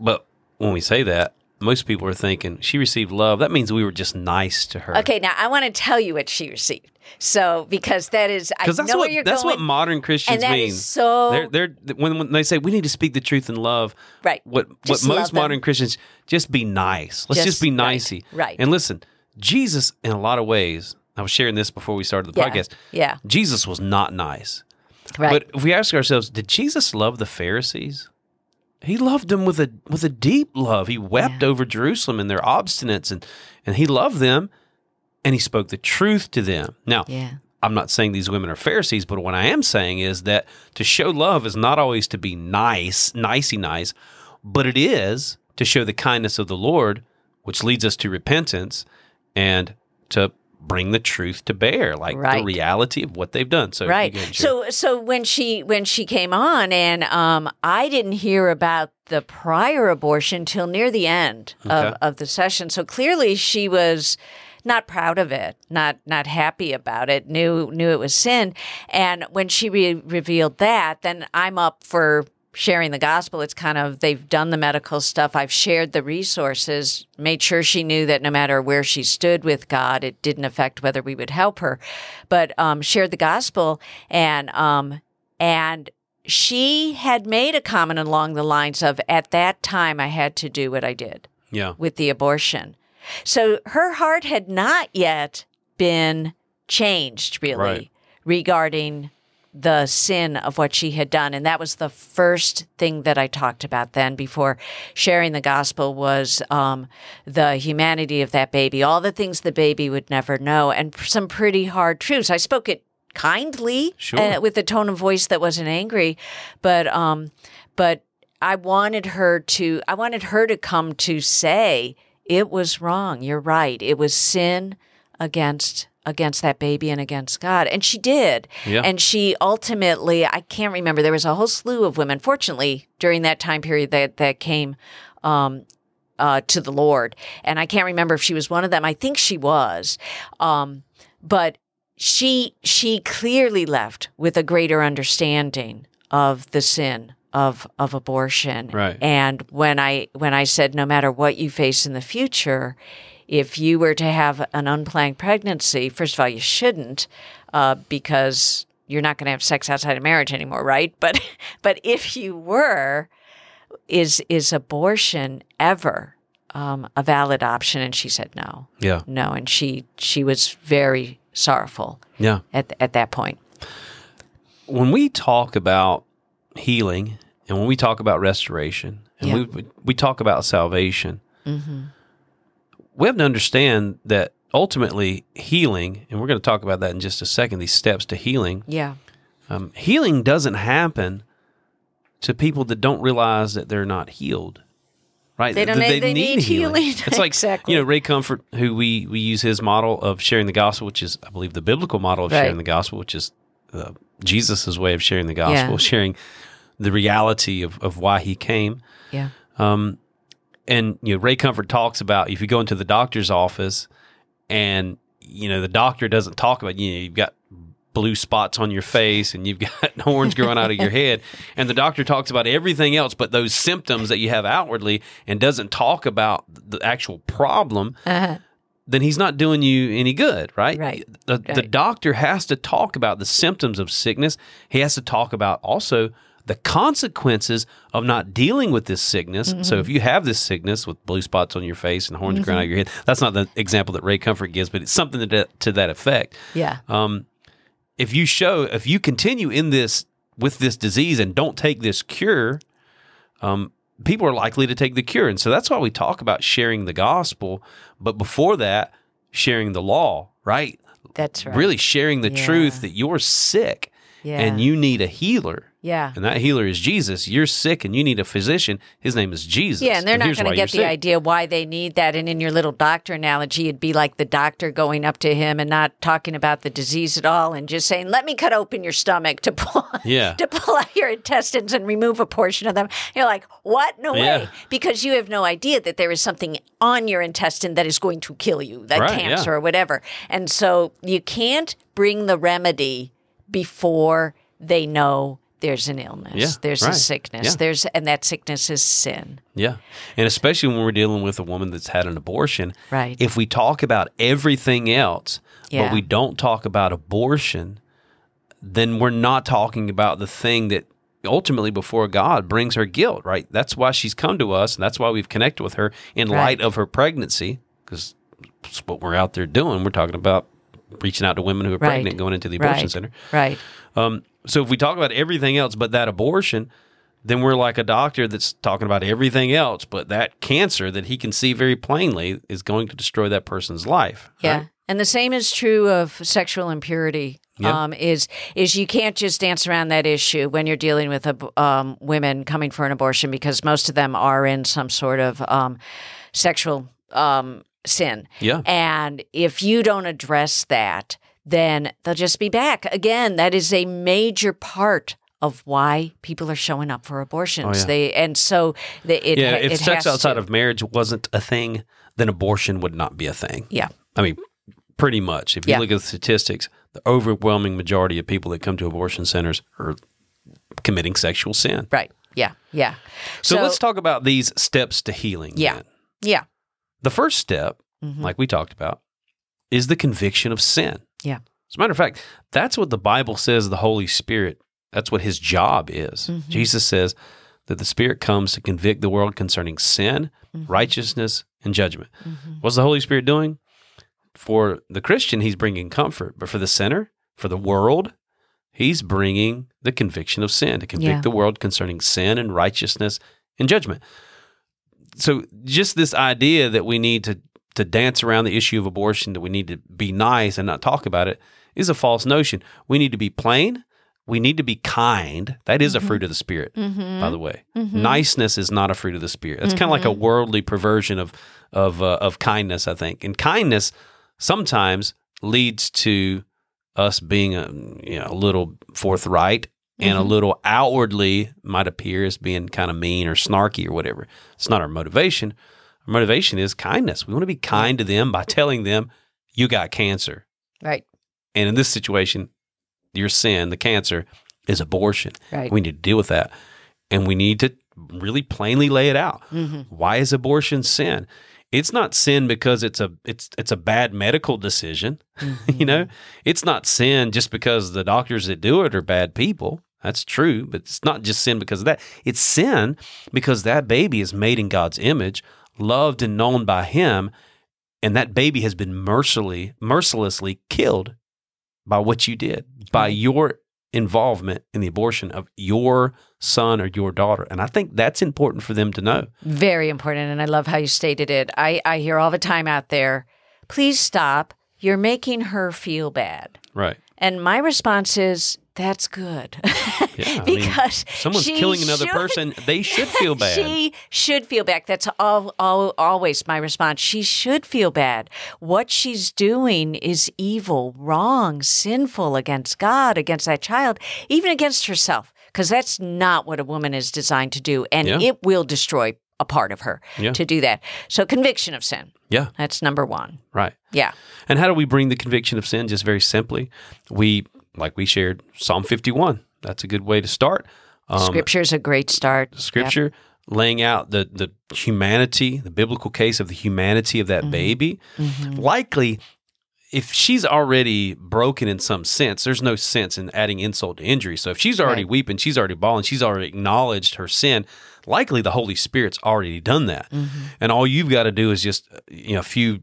[SPEAKER 2] But when we say that, most people are thinking she received love. That means we were just nice to her.
[SPEAKER 3] okay, now I want to tell you what she received. So because that is I know
[SPEAKER 2] that's
[SPEAKER 3] where
[SPEAKER 2] what
[SPEAKER 3] you're
[SPEAKER 2] that's
[SPEAKER 3] going.
[SPEAKER 2] what modern Christians
[SPEAKER 3] and that
[SPEAKER 2] mean.
[SPEAKER 3] is so
[SPEAKER 2] they're they're when, when they say we need to speak the truth in love.
[SPEAKER 3] Right.
[SPEAKER 2] What
[SPEAKER 3] Just
[SPEAKER 2] what most modern Christians just be nice. Let's just,
[SPEAKER 3] Just-
[SPEAKER 2] be
[SPEAKER 3] right,
[SPEAKER 2] nicey.
[SPEAKER 3] right.
[SPEAKER 2] And listen, Jesus in a lot of ways. I was sharing this before we started the
[SPEAKER 3] Yeah,
[SPEAKER 2] podcast.
[SPEAKER 3] yeah.
[SPEAKER 2] Jesus was not nice.
[SPEAKER 3] right.
[SPEAKER 2] But if we ask ourselves, did Jesus love the Pharisees? He loved them with a with a deep love. He wept
[SPEAKER 3] Yeah.
[SPEAKER 2] over Jerusalem and their obstinance and and he loved them and he spoke the truth to them. Now,
[SPEAKER 3] yeah.
[SPEAKER 2] I'm not saying these women are Pharisees, but what I am saying is that to show love is not always to be nice, nicey nice, but it is to show the kindness of the Lord, which leads us to repentance and to bring the truth to bear, like the reality of what they've done. So,
[SPEAKER 3] right.
[SPEAKER 2] ahead
[SPEAKER 3] so so when she when she came on and um i didn't hear about the prior abortion till near the end
[SPEAKER 2] Okay.
[SPEAKER 3] of, of the session. So clearly she was not proud of it not not happy about it knew knew it was sin. And when she re- revealed that then i'm up for sharing the gospel. It's kind of they've done the medical stuff. I've shared the resources, made sure she knew that no matter where she stood with God, it didn't affect whether we would help her. But um, shared the gospel and um, and she had made a comment along the lines of, "At that time, I had to do what I did."
[SPEAKER 2] Yeah.
[SPEAKER 3] with the abortion. So her heart had not yet been changed, really,
[SPEAKER 2] Right.
[SPEAKER 3] regarding the sin of what she had done. And that was the first thing that I talked about then before sharing the gospel was um, the humanity of that baby, all the things the baby would never know, and some pretty hard truths. I spoke it kindly
[SPEAKER 2] Sure.
[SPEAKER 3] uh, with a tone of voice that wasn't angry, but um, but I wanted her to I wanted her to come to say it was wrong. You're right. It was sin against against that baby and against God. And she did.
[SPEAKER 2] Yeah.
[SPEAKER 3] And she ultimately I can't remember there was a whole slew of women fortunately during that time period that that came um uh, to the Lord. And I can't remember if she was one of them. I think she was. Um, but she she clearly left with a greater understanding of the sin of of abortion.
[SPEAKER 2] Right.
[SPEAKER 3] And when I when I said no matter what you face in the future, if you were to have an unplanned pregnancy, first of all, you shouldn't, uh, because you're not going to have sex outside of marriage anymore, right? But but if you were, is is abortion ever um, a valid option? And she said no,
[SPEAKER 2] Yeah.
[SPEAKER 3] no, and she she was very sorrowful
[SPEAKER 2] Yeah.
[SPEAKER 3] at at that point.
[SPEAKER 2] when we talk about healing and when we talk about restoration and
[SPEAKER 3] Yeah. Mm-hmm.
[SPEAKER 2] we we talk about salvation, we have to understand that ultimately healing, and we're going to talk about that in just a second. These steps to healing,
[SPEAKER 3] Yeah,
[SPEAKER 2] um, healing doesn't happen to people that don't realize that they're not healed. Right?
[SPEAKER 3] They don't
[SPEAKER 2] That
[SPEAKER 3] know they need healing.
[SPEAKER 2] It's like
[SPEAKER 3] Exactly.
[SPEAKER 2] you know Ray Comfort, who we we use his model of sharing the gospel, which is I believe the biblical model of
[SPEAKER 3] Right.
[SPEAKER 2] sharing the gospel, which is uh, Jesus' way of sharing the gospel,
[SPEAKER 3] Yeah.
[SPEAKER 2] sharing the reality of, of why he came.
[SPEAKER 3] yeah,
[SPEAKER 2] Um, and you know, Ray Comfort talks about if you go into the doctor's office and you know the doctor doesn't talk about you know you've got blue spots on your face and you've got horns growing out of your head. And the doctor talks about everything else but those symptoms that you have outwardly and doesn't talk about the actual problem uh-huh. then he's not doing you any good right?
[SPEAKER 3] Right.
[SPEAKER 2] the, the doctor has to talk about the symptoms of sickness. He has to talk about also the consequences of not dealing with this sickness.
[SPEAKER 3] Mm-hmm.
[SPEAKER 2] So if you have this sickness with blue spots on your face and horns growing out of your head, that's not the example that Ray Comfort gives, but it's something to that, to that effect.
[SPEAKER 3] yeah,
[SPEAKER 2] Um, if you show, if you continue in this with this disease and don't take this cure, um, people are likely to take the cure, and so that's why we talk about sharing the gospel. But before that, sharing the law, right?
[SPEAKER 3] that's right.
[SPEAKER 2] Really sharing the
[SPEAKER 3] Yeah.
[SPEAKER 2] truth that you're sick
[SPEAKER 3] yeah,
[SPEAKER 2] and you need a healer.
[SPEAKER 3] Yeah.
[SPEAKER 2] And that healer is Jesus. You're sick and you need a physician. His name is Jesus.
[SPEAKER 3] Yeah, and they're not going to get the
[SPEAKER 2] sick.
[SPEAKER 3] idea why they need that. And in your little doctor analogy, it'd be like the doctor going up to him and not talking about the disease at all, and just saying, "Let me cut open your stomach to pull,
[SPEAKER 2] Yeah.
[SPEAKER 3] to pull out your intestines and remove a portion of them." You're like, "What? No
[SPEAKER 2] Yeah.
[SPEAKER 3] way!" Because you have no idea that there is something on your intestine that is going to kill you, that
[SPEAKER 2] Right,
[SPEAKER 3] cancer
[SPEAKER 2] yeah.
[SPEAKER 3] or whatever. And so you can't bring the remedy before they know. There's an illness.
[SPEAKER 2] Yeah,
[SPEAKER 3] there's
[SPEAKER 2] right.
[SPEAKER 3] a sickness.
[SPEAKER 2] Yeah.
[SPEAKER 3] There's and that sickness is sin.
[SPEAKER 2] Yeah. And especially when we're dealing with a woman that's had an abortion.
[SPEAKER 3] Right.
[SPEAKER 2] If we talk about everything else,
[SPEAKER 3] Yeah.
[SPEAKER 2] but we don't talk about abortion, then we're not talking about the thing that ultimately before God brings her guilt, right? That's why she's come to us, and that's why we've connected with her in
[SPEAKER 3] Right.
[SPEAKER 2] light of her pregnancy, because it's what we're out there doing. We're talking about reaching out to women who are
[SPEAKER 3] Right.
[SPEAKER 2] pregnant, going into the abortion
[SPEAKER 3] right.
[SPEAKER 2] center.
[SPEAKER 3] Right.
[SPEAKER 2] Um, so if we talk about everything else but that abortion, then we're like a doctor that's talking about everything else, but that cancer that he can see very plainly is going to destroy that person's life.
[SPEAKER 3] Yeah.
[SPEAKER 2] right?
[SPEAKER 3] And the same is true of sexual impurity.
[SPEAKER 2] Yeah.
[SPEAKER 3] Um, is is you can't just dance around that issue when you're dealing with ab- um, women coming for an abortion because most of them are in some sort of um, sexual um, sin.
[SPEAKER 2] Yeah.
[SPEAKER 3] And if you don't address that, then they'll just be back again. That is a major part of why people are showing up for abortions.
[SPEAKER 2] Oh, yeah.
[SPEAKER 3] They and so the, it
[SPEAKER 2] yeah, if
[SPEAKER 3] it
[SPEAKER 2] sex outside
[SPEAKER 3] to.
[SPEAKER 2] of marriage wasn't a thing, then abortion would not be a thing.
[SPEAKER 3] yeah
[SPEAKER 2] I mean, pretty much. If you
[SPEAKER 3] Yeah.
[SPEAKER 2] look at the statistics, the overwhelming majority of people that come to abortion centers are committing sexual sin.
[SPEAKER 3] right Yeah. Yeah.
[SPEAKER 2] So, let's talk about these steps to healing.
[SPEAKER 3] Yeah.
[SPEAKER 2] then.
[SPEAKER 3] Yeah.
[SPEAKER 2] The first step,
[SPEAKER 3] Mhm.
[SPEAKER 2] like we talked about, is the conviction of sin.
[SPEAKER 3] Yeah.
[SPEAKER 2] As a matter of fact, that's what the Bible says the Holy Spirit, that's what his job is.
[SPEAKER 3] Mhm.
[SPEAKER 2] Jesus says that the Spirit comes to convict the world concerning sin,
[SPEAKER 3] Mhm.
[SPEAKER 2] righteousness, and judgment.
[SPEAKER 3] Mhm.
[SPEAKER 2] What's the Holy Spirit doing? For the Christian, he's bringing comfort, but for the sinner, for the world, he's bringing the conviction of sin to convict
[SPEAKER 3] Yeah.
[SPEAKER 2] the world concerning sin and righteousness and judgment. So, just this idea that we need to to dance around the issue of abortion, that we need to be nice and not talk about it, is a false notion. We need to be plain. We need to be kind. That is a fruit of the Spirit,
[SPEAKER 3] Mhm.
[SPEAKER 2] by the way.
[SPEAKER 3] Mhm.
[SPEAKER 2] Niceness is not a fruit of the Spirit. It's kind of like a worldly perversion of of uh, of kindness, I think. And kindness sometimes leads to us being a you know a little forthright and a little outwardly might appear as being kind of mean or snarky or whatever. It's not our motivation. Our motivation is kindness. We want to be kind to them by telling them you got cancer.
[SPEAKER 3] Right.
[SPEAKER 2] And in this situation, your sin, the cancer, is abortion.
[SPEAKER 3] Right.
[SPEAKER 2] We need to deal with that. And we need to really plainly lay it out.
[SPEAKER 3] Mhm.
[SPEAKER 2] Why is abortion sin? It's not sin because it's a it's it's a bad medical decision. you know, it's not sin just because the doctors that do it are bad people. That's true, but it's not just sin because of that. It's sin because that baby is made in God's image, loved and known by him, and that baby has been mercilessly mercilessly killed by what you did, by your involvement in the abortion of your son or your daughter. And I think that's important for them to know.
[SPEAKER 3] Very important. And I love how you stated it. I, I hear all the time out there, please stop. You're making her feel bad.
[SPEAKER 2] Right.
[SPEAKER 3] And my response is, that's good.
[SPEAKER 2] Yeah. I mean,
[SPEAKER 3] because
[SPEAKER 2] someone's killing another
[SPEAKER 3] should-
[SPEAKER 2] person, they should feel bad.
[SPEAKER 3] She should feel bad. That's all, all, always my response. She should feel bad. What she's doing is evil, wrong, sinful against God, against that child, even against herself, because that's not what a woman is designed to do. And
[SPEAKER 2] Yeah.
[SPEAKER 3] it will destroy a part of her
[SPEAKER 2] Yeah.
[SPEAKER 3] to do that. So, conviction of sin.
[SPEAKER 2] yeah.
[SPEAKER 3] That's number one.
[SPEAKER 2] Right.
[SPEAKER 3] Yeah.
[SPEAKER 2] And how do we bring the conviction of sin? Just very simply, we, like we shared, Psalm 51. That's a good way to start. Um,
[SPEAKER 3] Scripture is a great start.
[SPEAKER 2] scripture laying out the the humanity, the biblical case of the humanity of that
[SPEAKER 3] Mm-hmm.
[SPEAKER 2] baby. Likely, if she's already broken in some sense, there's no sense in adding insult to injury. So if she's already
[SPEAKER 3] Right.
[SPEAKER 2] weeping, she's already bawling, she's already acknowledged her sin. Likely, the Holy Spirit's already done that,
[SPEAKER 3] Mm-hmm.
[SPEAKER 2] and all you've got to do is just you know a few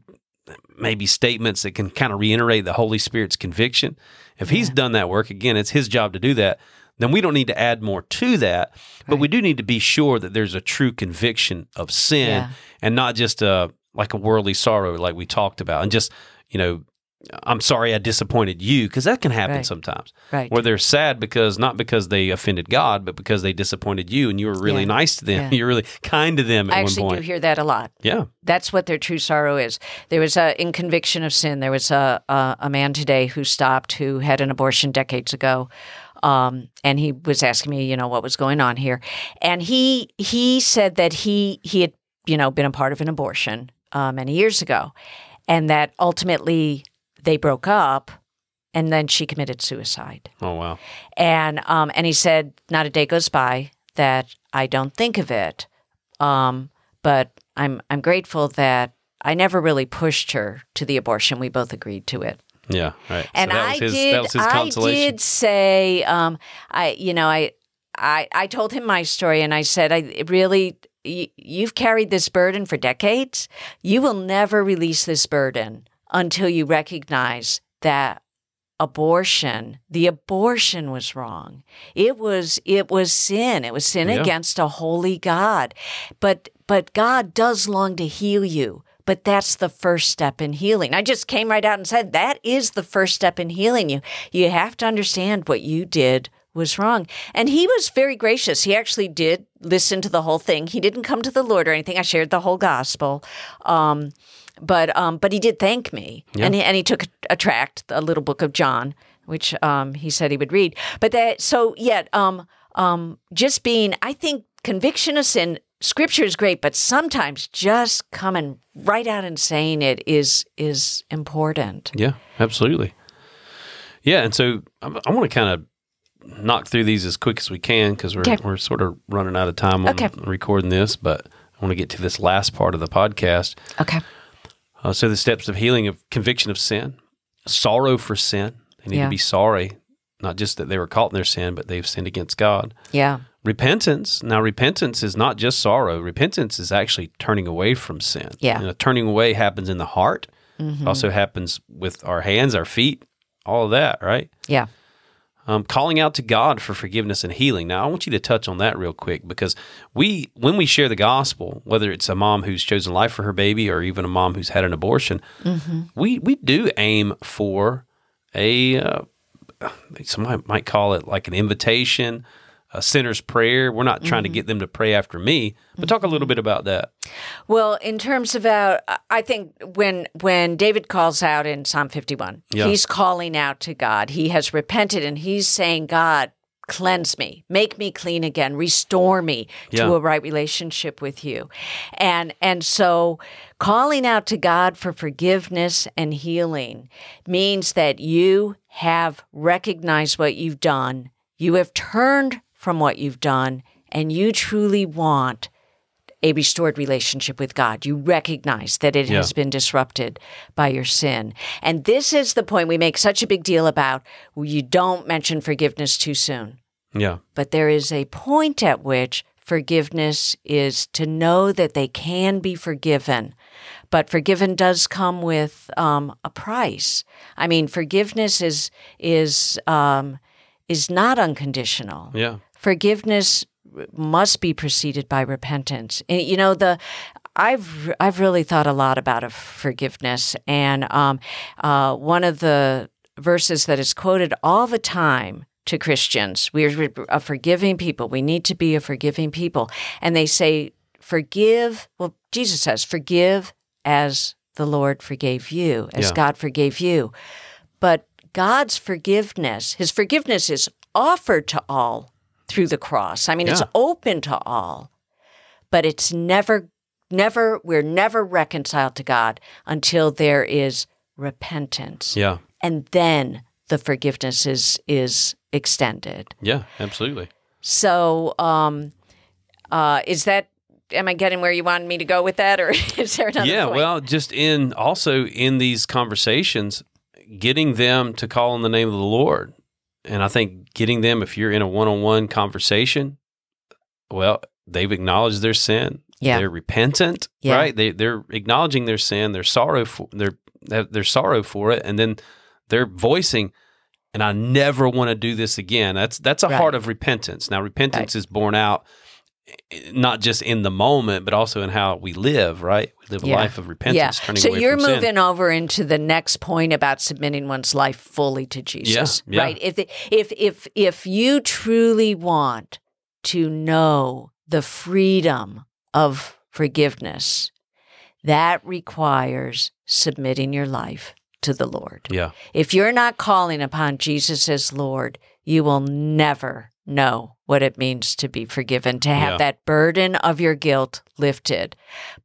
[SPEAKER 2] maybe statements that can kind of reiterate the Holy Spirit's conviction. If He's done that work, again, it's His job to do that. Then we don't need to add more to that, but we do need to be sure that there's a true conviction of sin
[SPEAKER 3] Yeah.
[SPEAKER 2] and not just a like a worldly sorrow, like we talked about, and just you know, I'm sorry I disappointed you because that can happen
[SPEAKER 3] Right.
[SPEAKER 2] sometimes.
[SPEAKER 3] Right.
[SPEAKER 2] Where they're sad because not because they offended God, but because they disappointed you, and you were really
[SPEAKER 3] Yeah.
[SPEAKER 2] nice to them.
[SPEAKER 3] Yeah.
[SPEAKER 2] You're really kind to them at
[SPEAKER 3] I actually do hear that a lot.
[SPEAKER 2] yeah,
[SPEAKER 3] That's what their true sorrow is. There was a in conviction of sin. There was a a, a man today who stopped who had an abortion decades ago, um, and he was asking me, you know, what was going on here, and he he said that he he had you know been a part of an abortion uh, many years ago, and that ultimately they broke up, and then she committed suicide.
[SPEAKER 2] oh wow,
[SPEAKER 3] And um, and he said, not a day goes by that I don't think of it. Um, but I'm I'm grateful that I never really pushed her to the abortion. We both agreed to it.
[SPEAKER 2] yeah, right. So
[SPEAKER 3] And
[SPEAKER 2] that
[SPEAKER 3] I
[SPEAKER 2] his,
[SPEAKER 3] did
[SPEAKER 2] that was his
[SPEAKER 3] I did say um, I you know I I I told him my story and I said I really y- you've carried this burden for decades. You will never release this burden until you recognize that abortion the abortion was wrong. It was it was sin. It was sin
[SPEAKER 2] Yeah.
[SPEAKER 3] against a holy god. But but god does long to heal you but that's the first step in healing. I just came right out and said that is the first step in healing you. You have to understand what you did was wrong. And he was very gracious. He actually did listen to the whole thing. He didn't come to the lord or anything. I shared the whole gospel. Um, but um, but he did thank me, and he, and he took a, a tract, a little book of John, which um, he said he would read. But that so yet um, um, just being, I think conviction of sin, Scripture is great, but sometimes just coming right out and saying it is is important.
[SPEAKER 2] Yeah, absolutely. Yeah, and so I, I want to kind of knock through these as quick as we can because we're
[SPEAKER 3] Okay.
[SPEAKER 2] we're sort of running out of time on
[SPEAKER 3] Okay.
[SPEAKER 2] recording this. But I want to get to this last part of the podcast.
[SPEAKER 3] Okay.
[SPEAKER 2] Uh, so the steps of healing of conviction of sin, sorrow for sin. They need
[SPEAKER 3] Yeah.
[SPEAKER 2] to be sorry, not just that they were caught in their sin, but they've sinned against God.
[SPEAKER 3] Yeah.
[SPEAKER 2] Repentance. Now, repentance is not just sorrow. Repentance is actually turning away from sin.
[SPEAKER 3] Yeah.
[SPEAKER 2] You know, turning away happens in the heart. It also happens with our hands, our feet, all of that, right?
[SPEAKER 3] Yeah.
[SPEAKER 2] Um, calling out to God for forgiveness and healing. Now, I want you to touch on that real quick because we, when we share the gospel, whether it's a mom who's chosen life for her baby or even a mom who's had an abortion, we we do aim for a uh, somebody might call it like an invitation, a sinner's prayer. We're not trying to mm-hmm. get them to pray after me, but talk a little bit mm-hmm. about that.
[SPEAKER 3] Well, in terms of out, I think when when David calls out in Psalm 51,
[SPEAKER 2] Yeah.
[SPEAKER 3] he's calling out to God. He has repented and he's saying, God, cleanse me, make me clean again, restore me
[SPEAKER 2] Yeah.
[SPEAKER 3] to a right relationship with you. And and so calling out to God for forgiveness and healing means that you have recognized what you've done. You have turned from what you've done and you truly want a restored relationship with God. You recognize that it
[SPEAKER 2] Yeah.
[SPEAKER 3] has been disrupted by your sin. And this is the point we make such a big deal about. You don't mention forgiveness too soon.
[SPEAKER 2] Yeah,
[SPEAKER 3] But there is a point at which forgiveness is to know that they can be forgiven. But forgiven does come with um, a price. I mean, forgiveness is is um, is not unconditional
[SPEAKER 2] yeah,
[SPEAKER 3] forgiveness must be preceded by repentance. And, you know, the I've I've really thought a lot about forgiveness, and um, uh, one of the verses that is quoted all the time to Christians, we're a forgiving people. We need to be a forgiving people, and they say, "Forgive." Well, Jesus says, "Forgive as the Lord forgave you, as
[SPEAKER 2] Yeah.
[SPEAKER 3] God forgave you." But God's forgiveness, His forgiveness is offered to all through the cross. I mean, it's open to all, but it's never, never, we're never reconciled to God until there is repentance.
[SPEAKER 2] yeah,
[SPEAKER 3] And then the forgiveness is, is extended.
[SPEAKER 2] yeah, absolutely.
[SPEAKER 3] So, um, uh, is that, am I getting where you wanted me to go with that? Or is there another
[SPEAKER 2] yeah
[SPEAKER 3] point?
[SPEAKER 2] well just in also in these conversations getting them to call on the name of the lord and i think getting them if you're in a one-on-one conversation well they've acknowledged their sin.
[SPEAKER 3] Yeah.
[SPEAKER 2] they're repentant
[SPEAKER 3] Yeah.
[SPEAKER 2] right? They, they're acknowledging their sin. Their sorrow for their their sorrow for it. And then they're voicing and i never want to do this again. That's that's a
[SPEAKER 3] Right.
[SPEAKER 2] heart of repentance. Now repentance is born out not just in the moment, but also in how we live, right? We live a
[SPEAKER 3] Yeah.
[SPEAKER 2] life of repentance, turning
[SPEAKER 3] so
[SPEAKER 2] away
[SPEAKER 3] you're
[SPEAKER 2] from sin.
[SPEAKER 3] moving over into the next point about submitting one's life fully to Jesus,
[SPEAKER 2] Yeah, yeah.
[SPEAKER 3] right? If if if if you truly want to know the freedom of forgiveness, that requires submitting your life to the Lord.
[SPEAKER 2] Yeah,
[SPEAKER 3] If you're not calling upon Jesus as Lord, you will never know what it means to be forgiven, to have
[SPEAKER 2] Yeah.
[SPEAKER 3] that burden of your guilt lifted.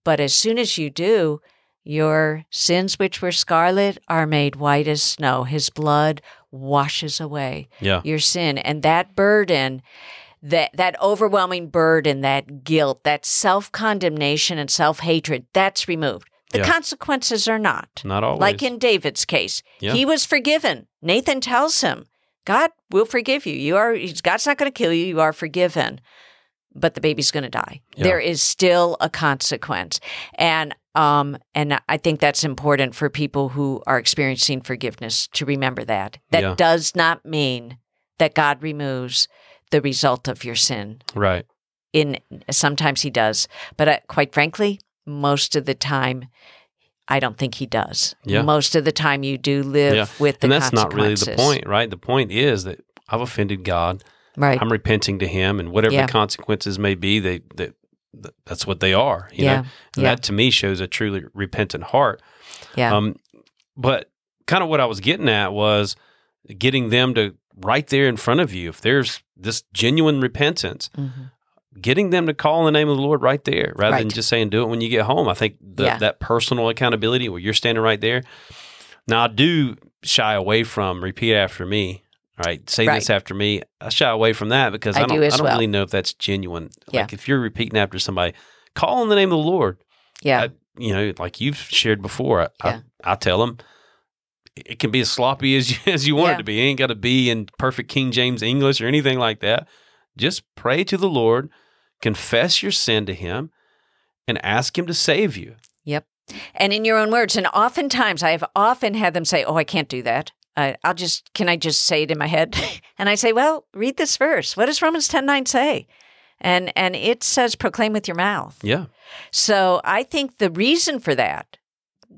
[SPEAKER 3] But as soon as you do, your sins, which were scarlet, are made white as snow. His blood washes away
[SPEAKER 2] yeah,
[SPEAKER 3] your sin. And that burden, that, that overwhelming burden, that guilt, that self condemnation and self hatred, that's removed. The
[SPEAKER 2] Yeah.
[SPEAKER 3] consequences are not.
[SPEAKER 2] not always.
[SPEAKER 3] Like in David's case,
[SPEAKER 2] Yeah.
[SPEAKER 3] he was forgiven. Nathan tells him, God will forgive you. You are God's not going to kill you. You are forgiven. But the baby's going to die.
[SPEAKER 2] Yeah.
[SPEAKER 3] There is still a consequence. And um and I think that's important for people who are experiencing forgiveness to remember that. That
[SPEAKER 2] Yeah.
[SPEAKER 3] does not mean that God removes the result of your sin.
[SPEAKER 2] right.
[SPEAKER 3] In sometimes he does, but uh, quite frankly, most of the time I don't think he does.
[SPEAKER 2] Yeah.
[SPEAKER 3] Most of the time you do live
[SPEAKER 2] Yeah.
[SPEAKER 3] with the
[SPEAKER 2] and that's not really the point, right? The point is that I've offended God.
[SPEAKER 3] Right.
[SPEAKER 2] I'm repenting to Him, and whatever
[SPEAKER 3] Yeah.
[SPEAKER 2] the consequences may be, they, they that's what they are. You
[SPEAKER 3] Yeah.
[SPEAKER 2] know, and
[SPEAKER 3] Yeah.
[SPEAKER 2] that to me shows a truly repentant heart.
[SPEAKER 3] yeah.
[SPEAKER 2] Um, but kind of what I was getting at was getting them to right there in front of you. If there's this genuine repentance,
[SPEAKER 3] Mhm.
[SPEAKER 2] Getting them to call on the name of the Lord right there, rather than just saying do it when you get home. I think the,
[SPEAKER 3] Yeah.
[SPEAKER 2] that personal accountability where you're standing right there. Now I do shy away from repeat after me. All right, say
[SPEAKER 3] Right.
[SPEAKER 2] this after me. I shy away from that because
[SPEAKER 3] I
[SPEAKER 2] I, don't.
[SPEAKER 3] do
[SPEAKER 2] I don't
[SPEAKER 3] well.
[SPEAKER 2] really know if that's genuine.
[SPEAKER 3] Yeah.
[SPEAKER 2] Like if you're repeating after somebody, call on the name of the Lord.
[SPEAKER 3] Yeah.
[SPEAKER 2] I- you know, like you've shared before. I,
[SPEAKER 3] Yeah.
[SPEAKER 2] I, I tell them it can be as sloppy as you, as you want
[SPEAKER 3] Yeah.
[SPEAKER 2] it to be. It ain't got to be in perfect King James English or anything like that. Just pray to the Lord, confess your sin to Him, and ask Him to save you.
[SPEAKER 3] Yep. And in your own words. And oftentimes I have often had them say, Oh, I can't do that. Uh, I'll just, can I just say it in my head? and I say, Well, read this verse. What does Romans 10 9 say? And, and it says, proclaim with your mouth.
[SPEAKER 2] Yeah,
[SPEAKER 3] So I think the reason for that,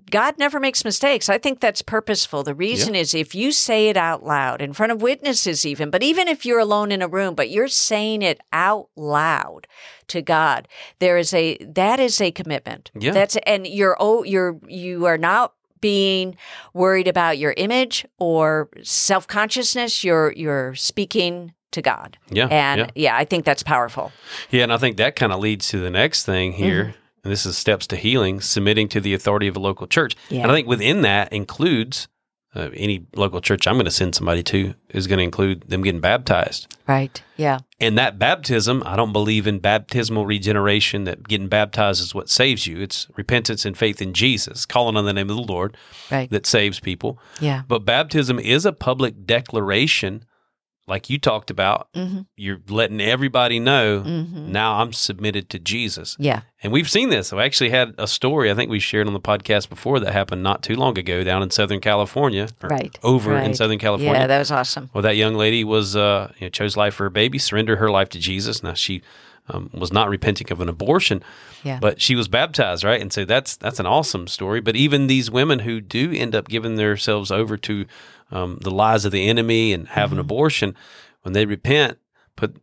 [SPEAKER 3] God never makes mistakes. I think that's purposeful. The reason is if you say it out loud in front of witnesses, even, but even if you're alone in a room, but you're saying it out loud to God, there is a that is a commitment.
[SPEAKER 2] Yeah.
[SPEAKER 3] That's and you're oh you're you are not being worried about your image or self consciousness. You're you're speaking to God.
[SPEAKER 2] yeah,
[SPEAKER 3] And
[SPEAKER 2] yeah.
[SPEAKER 3] yeah, I think that's powerful.
[SPEAKER 2] Yeah, and I think that kind of leads to the next thing here.
[SPEAKER 3] Mm-hmm.
[SPEAKER 2] And this is steps to healing, submitting to the authority of a local church.
[SPEAKER 3] Yeah.
[SPEAKER 2] And I think within that includes uh, any local church I'm going to send somebody to is going to include them getting baptized.
[SPEAKER 3] Right. Yeah.
[SPEAKER 2] And that baptism, I don't believe in baptismal regeneration that getting baptized is what saves you. It's repentance and faith in Jesus, calling on the name of the Lord
[SPEAKER 3] Right.
[SPEAKER 2] that saves people.
[SPEAKER 3] Yeah.
[SPEAKER 2] But baptism is a public declaration, like you talked about.
[SPEAKER 3] Mm-hmm.
[SPEAKER 2] You're letting everybody know
[SPEAKER 3] Mm-hmm.
[SPEAKER 2] now I'm submitted to Jesus.
[SPEAKER 3] Yeah.
[SPEAKER 2] And we've seen this. I actually had a story I think we shared on the podcast before that happened not too long ago down in Southern California.
[SPEAKER 3] Right.
[SPEAKER 2] Over in Southern California.
[SPEAKER 3] Yeah, that was awesome.
[SPEAKER 2] well, that young lady was uh, you know, chose life for her baby, surrendered her life to Jesus. Now she um, was not repenting of an abortion,
[SPEAKER 3] Yeah.
[SPEAKER 2] but she was baptized, right? And so that's that's an awesome story. But even these women who do end up giving themselves over to um, the lies of the enemy and have
[SPEAKER 3] Mm-hmm.
[SPEAKER 2] an abortion, when they repent, put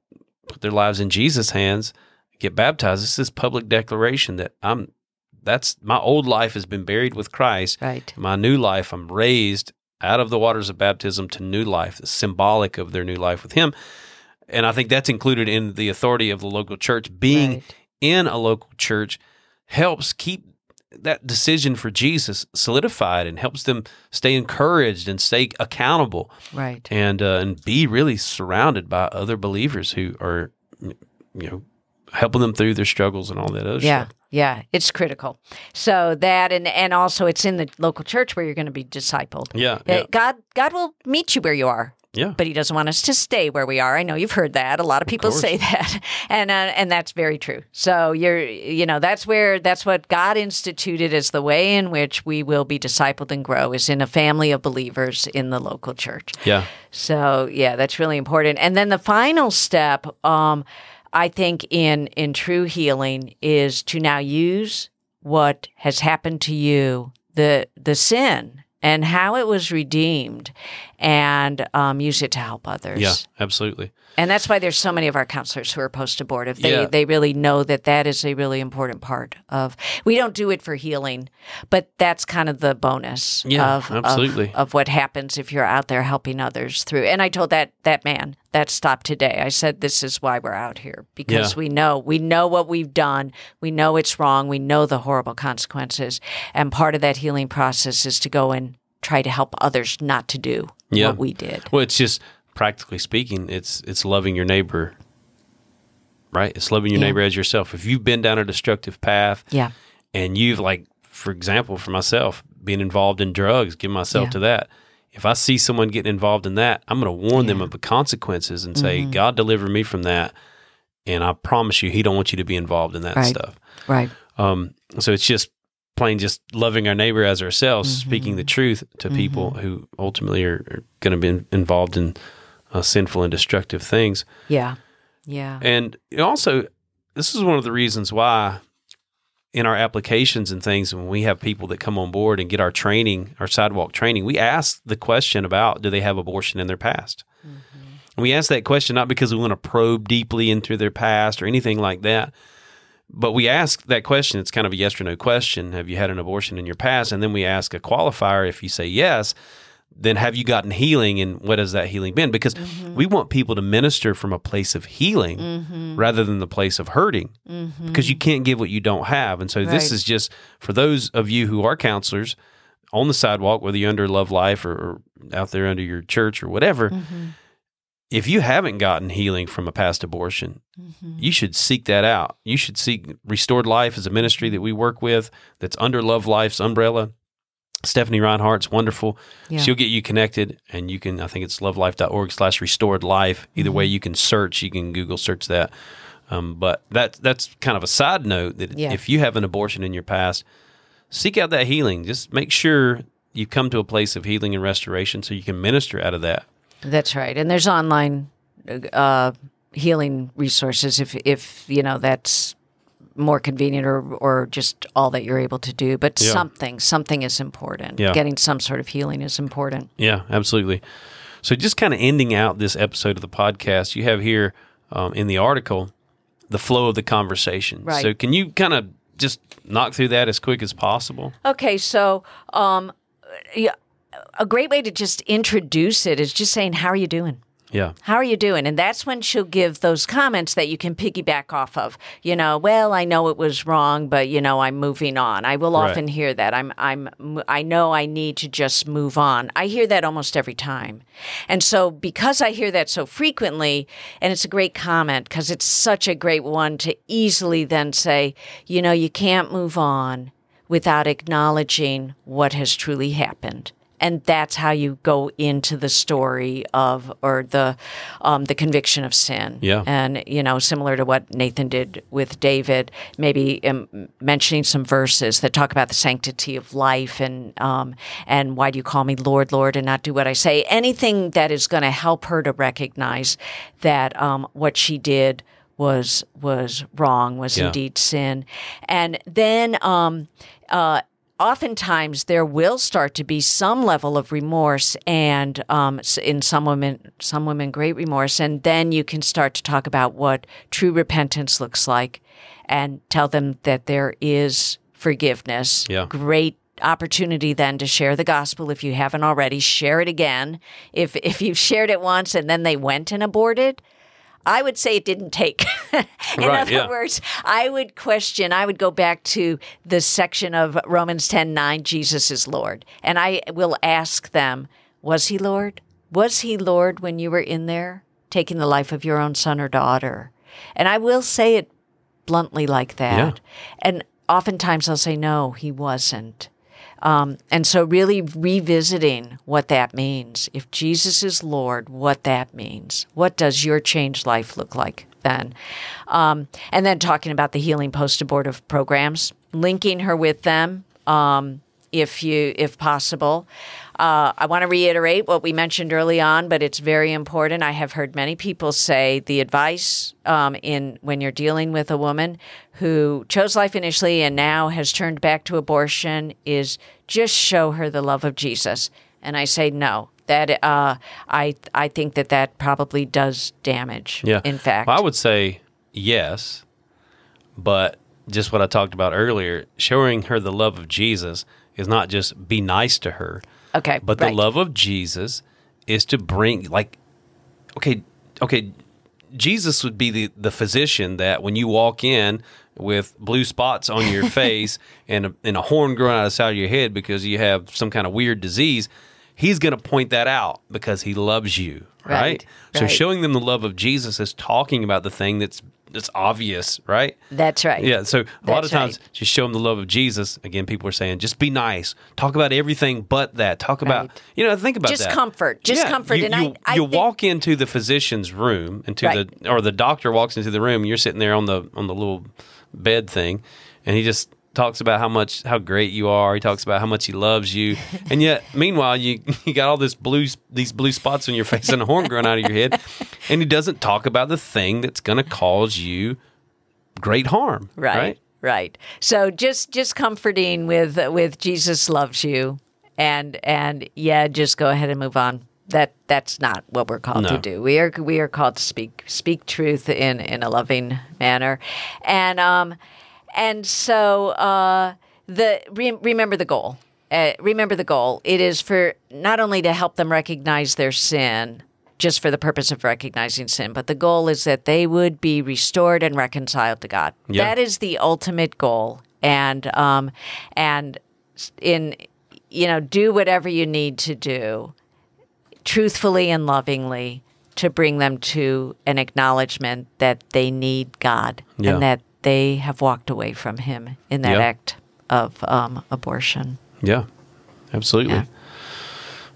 [SPEAKER 2] put their lives in Jesus' hands, get baptized. This is public declaration that I'm. That's my old life has been buried with Christ.
[SPEAKER 3] Right.
[SPEAKER 2] My new life, I'm raised out of the waters of baptism to new life, symbolic of their new life with Him. And I think that's included in the authority of the local church. Being
[SPEAKER 3] Right.
[SPEAKER 2] in a local church helps keep that decision for Jesus solidified and helps them stay encouraged and stay accountable
[SPEAKER 3] Right.
[SPEAKER 2] and uh, and be really surrounded by other believers who are you know helping them through their struggles and all that other
[SPEAKER 3] Yeah.
[SPEAKER 2] stuff.
[SPEAKER 3] Yeah. It's critical. So that and and also it's in the local church where you're going to be discipled.
[SPEAKER 2] Yeah,
[SPEAKER 3] Uh,
[SPEAKER 2] yeah,
[SPEAKER 3] God God will meet you where you are.
[SPEAKER 2] Yeah.
[SPEAKER 3] But he doesn't want us to stay where we are. I know you've heard that. A lot of people
[SPEAKER 2] course.
[SPEAKER 3] say that, and uh, and that's very true. So you're, you know, that's where that's what God instituted as the way in which we will be discipled and grow is in a family of believers in the local church.
[SPEAKER 2] yeah.
[SPEAKER 3] So yeah, that's really important. And then the final step, um, I think, in in true healing is to now use what has happened to you, the the sin and how it was redeemed, and um, use it to help others.
[SPEAKER 2] Yeah, absolutely.
[SPEAKER 3] And that's why there's so many of our counselors who are post abortive. They
[SPEAKER 2] Yeah.
[SPEAKER 3] they really know that that is a really important part of. We don't do it for healing, but that's kind of the bonus
[SPEAKER 2] Yeah,
[SPEAKER 3] of, of-
[SPEAKER 2] absolutely.
[SPEAKER 3] of what happens if you're out there helping others through. And I told that that man that stopped today. I said this is why we're out here because
[SPEAKER 2] Yeah.
[SPEAKER 3] we know we know what we've done. We know it's wrong. We know the horrible consequences. And part of that healing process is to go and try to help others not to do
[SPEAKER 2] Yeah.
[SPEAKER 3] what we did.
[SPEAKER 2] Well, it's just practically speaking, it's it's loving your neighbor. Right? It's loving your
[SPEAKER 3] Yeah.
[SPEAKER 2] neighbor as yourself. If you've been down a destructive path
[SPEAKER 3] Yeah.
[SPEAKER 2] and you've like for example, for myself, being involved in drugs, give myself
[SPEAKER 3] Yeah.
[SPEAKER 2] to that. If I see someone getting involved in that, I'm going to warn them of the consequences and say,
[SPEAKER 3] Mhm.
[SPEAKER 2] "God deliver me from that." And I promise you, He don't want you to be involved in that
[SPEAKER 3] Right.
[SPEAKER 2] stuff.
[SPEAKER 3] Right.
[SPEAKER 2] Um, so it's just plain just loving our neighbor as ourselves,
[SPEAKER 3] Mm-hmm.
[SPEAKER 2] speaking the truth to people who ultimately are, are going to be in- involved in uh, sinful and destructive things.
[SPEAKER 3] Yeah. Yeah.
[SPEAKER 2] And also, this is one of the reasons why in our applications and things, when we have people that come on board and get our training, our sidewalk training, we ask the question about do they have abortion in their past? And we ask that question not because we want to probe deeply into their past or anything like that, but we ask that question. It's kind of a yes or no question. Have you had an abortion in your past? And then we ask a qualifier. If you say yes, then have you gotten healing and what has that healing been? Because mm-hmm. we want people to minister from a place of healing mm-hmm. rather than the place of hurting mm-hmm. because you can't give what you don't have. And so this is just for those of you who are counselors on the sidewalk, whether you're under Love Life or, or out there under your church or whatever. If you haven't gotten healing from a past abortion, you should seek that out. You should seek Restored Life as a ministry that we work with that's under Love Life's umbrella. Stephanie Reinhardt's wonderful.
[SPEAKER 3] Yeah.
[SPEAKER 2] She'll get you connected and you can, I think it's lovelife.org slash restored life. Either way, you can search, you can Google search that. Um, but that, that's kind of a side note that
[SPEAKER 3] Yeah.
[SPEAKER 2] if you have an abortion in your past, seek out that healing. Just make sure you come to a place of healing and restoration so you can minister out of that.
[SPEAKER 3] That's right. And there's online uh, healing resources if if you know that's more convenient or or just all that you're able to do. But
[SPEAKER 2] Yeah.
[SPEAKER 3] something something is important.
[SPEAKER 2] Yeah.
[SPEAKER 3] Getting some sort of healing is important.
[SPEAKER 2] Yeah, absolutely. So, just kind of ending out this episode of the podcast, you have here um, in the article the flow of the conversation.
[SPEAKER 3] Right.
[SPEAKER 2] So, can you kind of just knock through that as quick as possible?
[SPEAKER 3] Okay, so um, yeah, a great way to just introduce it is just saying, "How are you doing?"
[SPEAKER 2] Yeah.
[SPEAKER 3] How are you doing? And that's when she'll give those comments that you can piggyback off of. You know, well, I know it was wrong, but you know, I'm moving on. I will
[SPEAKER 2] Right.
[SPEAKER 3] often hear that. I'm I'm I know I need to just move on. I hear that almost every time. And so because I hear that so frequently, and it's a great comment because it's such a great one to easily then say, you know, you can't move on without acknowledging what has truly happened. And that's how you go into the story of, or the, um, the conviction of sin.
[SPEAKER 2] Yeah.
[SPEAKER 3] And you know, similar to what Nathan did with David, maybe um, mentioning some verses that talk about the sanctity of life and um, and why do you call me Lord, Lord, and not do what I say? Anything that is going to help her to recognize that um, what she did was was wrong, was
[SPEAKER 2] Yeah.
[SPEAKER 3] indeed sin, and then. Um, uh, oftentimes there will start to be some level of remorse and um, in some women some women great remorse. And then you can start to talk about what true repentance looks like and tell them that there is forgiveness.
[SPEAKER 2] Yeah.
[SPEAKER 3] great opportunity then to share the gospel if you haven't already. Share it again. If if you've shared it once and then they went and aborted I would say it didn't take. In
[SPEAKER 2] Right,
[SPEAKER 3] other
[SPEAKER 2] yeah.
[SPEAKER 3] words, I would question, I would go back to the section of Romans 10 9, Jesus is Lord. And I will ask them, was he Lord? Was he Lord when you were in there taking the life of your own son or daughter? And I will say it bluntly like that.
[SPEAKER 2] Yeah.
[SPEAKER 3] And oftentimes I'll say, no, he wasn't. Um, and so, really revisiting what that means. If Jesus is Lord, what that means. What does your changed life look like then? Um, and then talking about the healing post abortive programs, linking her with them. Um, if you, if possible, uh, I want to reiterate what we mentioned early on, but it's very important. I have heard many people say the advice um, in when you're dealing with a woman who chose life initially and now has turned back to abortion is just show her the love of Jesus. And I say no. That uh, I I think that that probably does damage.
[SPEAKER 2] Yeah.
[SPEAKER 3] In fact,
[SPEAKER 2] Well, I would say yes, but just what I talked about earlier, showing her the love of Jesus is not just be nice to her,
[SPEAKER 3] okay.
[SPEAKER 2] but
[SPEAKER 3] right.
[SPEAKER 2] the love of Jesus is to bring like okay, okay, Jesus would be the the physician that when you walk in with blue spots on your face and a, and a horn growing out of the side of your head because you have some kind of weird disease, he's going to point that out because he loves you, right?
[SPEAKER 3] Right,
[SPEAKER 2] So
[SPEAKER 3] right.
[SPEAKER 2] showing them the love of Jesus is talking about the thing that's that's obvious, right?
[SPEAKER 3] That's right.
[SPEAKER 2] Yeah, so a lot of times
[SPEAKER 3] right.
[SPEAKER 2] just show them the love of Jesus. Again, people are saying just be nice. Talk about everything but that. Talk about
[SPEAKER 3] Right.
[SPEAKER 2] you know think about
[SPEAKER 3] Just
[SPEAKER 2] that.
[SPEAKER 3] comfort. Just comfort.
[SPEAKER 2] You,
[SPEAKER 3] And
[SPEAKER 2] you,
[SPEAKER 3] I- I
[SPEAKER 2] you
[SPEAKER 3] think-
[SPEAKER 2] walk into the physician's room into
[SPEAKER 3] Right.
[SPEAKER 2] the or the doctor walks into the room. And you're sitting there on the on the little bed thing, and he just talks about how much how great you are. He talks about how much he loves you, and yet meanwhile you you got all this blue these blue spots on your face and a horn growing out of your head, and he doesn't talk about the thing that's going to cause you great harm.
[SPEAKER 3] right
[SPEAKER 2] right?
[SPEAKER 3] right so just just comforting with with jesus loves you and and yeah just go ahead and move on that that's not what we're called
[SPEAKER 2] No.
[SPEAKER 3] to do we are we are called to speak speak truth in in a loving manner and um and so uh the re- remember the goal uh, remember the goal it is for not only to help them recognize their sin just for the purpose of recognizing sin, but the goal is that they would be restored and reconciled to God.
[SPEAKER 2] Yeah.
[SPEAKER 3] That is the ultimate goal, and um, and in you know do whatever you need to do, truthfully and lovingly, to bring them to an acknowledgement that they need God
[SPEAKER 2] Yeah.
[SPEAKER 3] and that they have walked away from Him in that
[SPEAKER 2] Yeah.
[SPEAKER 3] act of um, abortion.
[SPEAKER 2] Yeah, absolutely.
[SPEAKER 3] Yeah.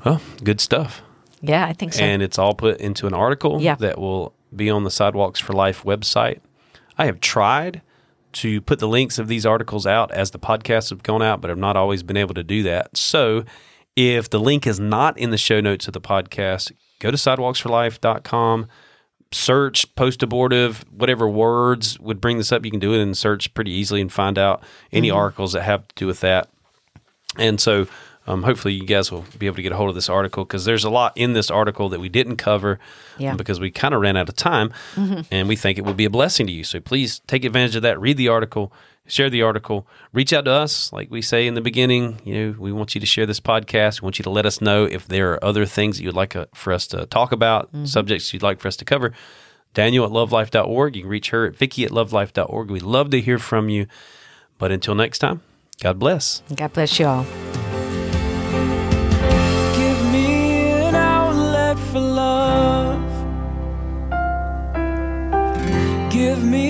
[SPEAKER 2] Well, good stuff.
[SPEAKER 3] Yeah, I think so.
[SPEAKER 2] And it's all put into an article
[SPEAKER 3] Yeah.
[SPEAKER 2] that will be on the Sidewalks for Life website. I have tried to put the links of these articles out as the podcasts have gone out, but I've not always been able to do that. So if the link is not in the show notes of the podcast, go to sidewalks4life.com, search post abortive, whatever words would bring this up. You can do it and search pretty easily and find out any articles that have to do with that. And so um, hopefully you guys will be able to get a hold of this article because there's a lot in this article that we didn't cover
[SPEAKER 3] Yeah.
[SPEAKER 2] because we kind of ran out of time and we think it will be a blessing to you. So please take advantage of that. Read the article, share the article, reach out to us. Like we say in the beginning, you know, we want you to share this podcast. We want you to let us know if there are other things that you'd like uh, for us to talk about, subjects you'd like for us to cover. Daniel at lovelife.org. You can reach her at Vicky at lovelife.org. We'd love to hear from you. But until next time, God bless.
[SPEAKER 3] God bless you all.
[SPEAKER 1] Give me an outlet for love. Give me an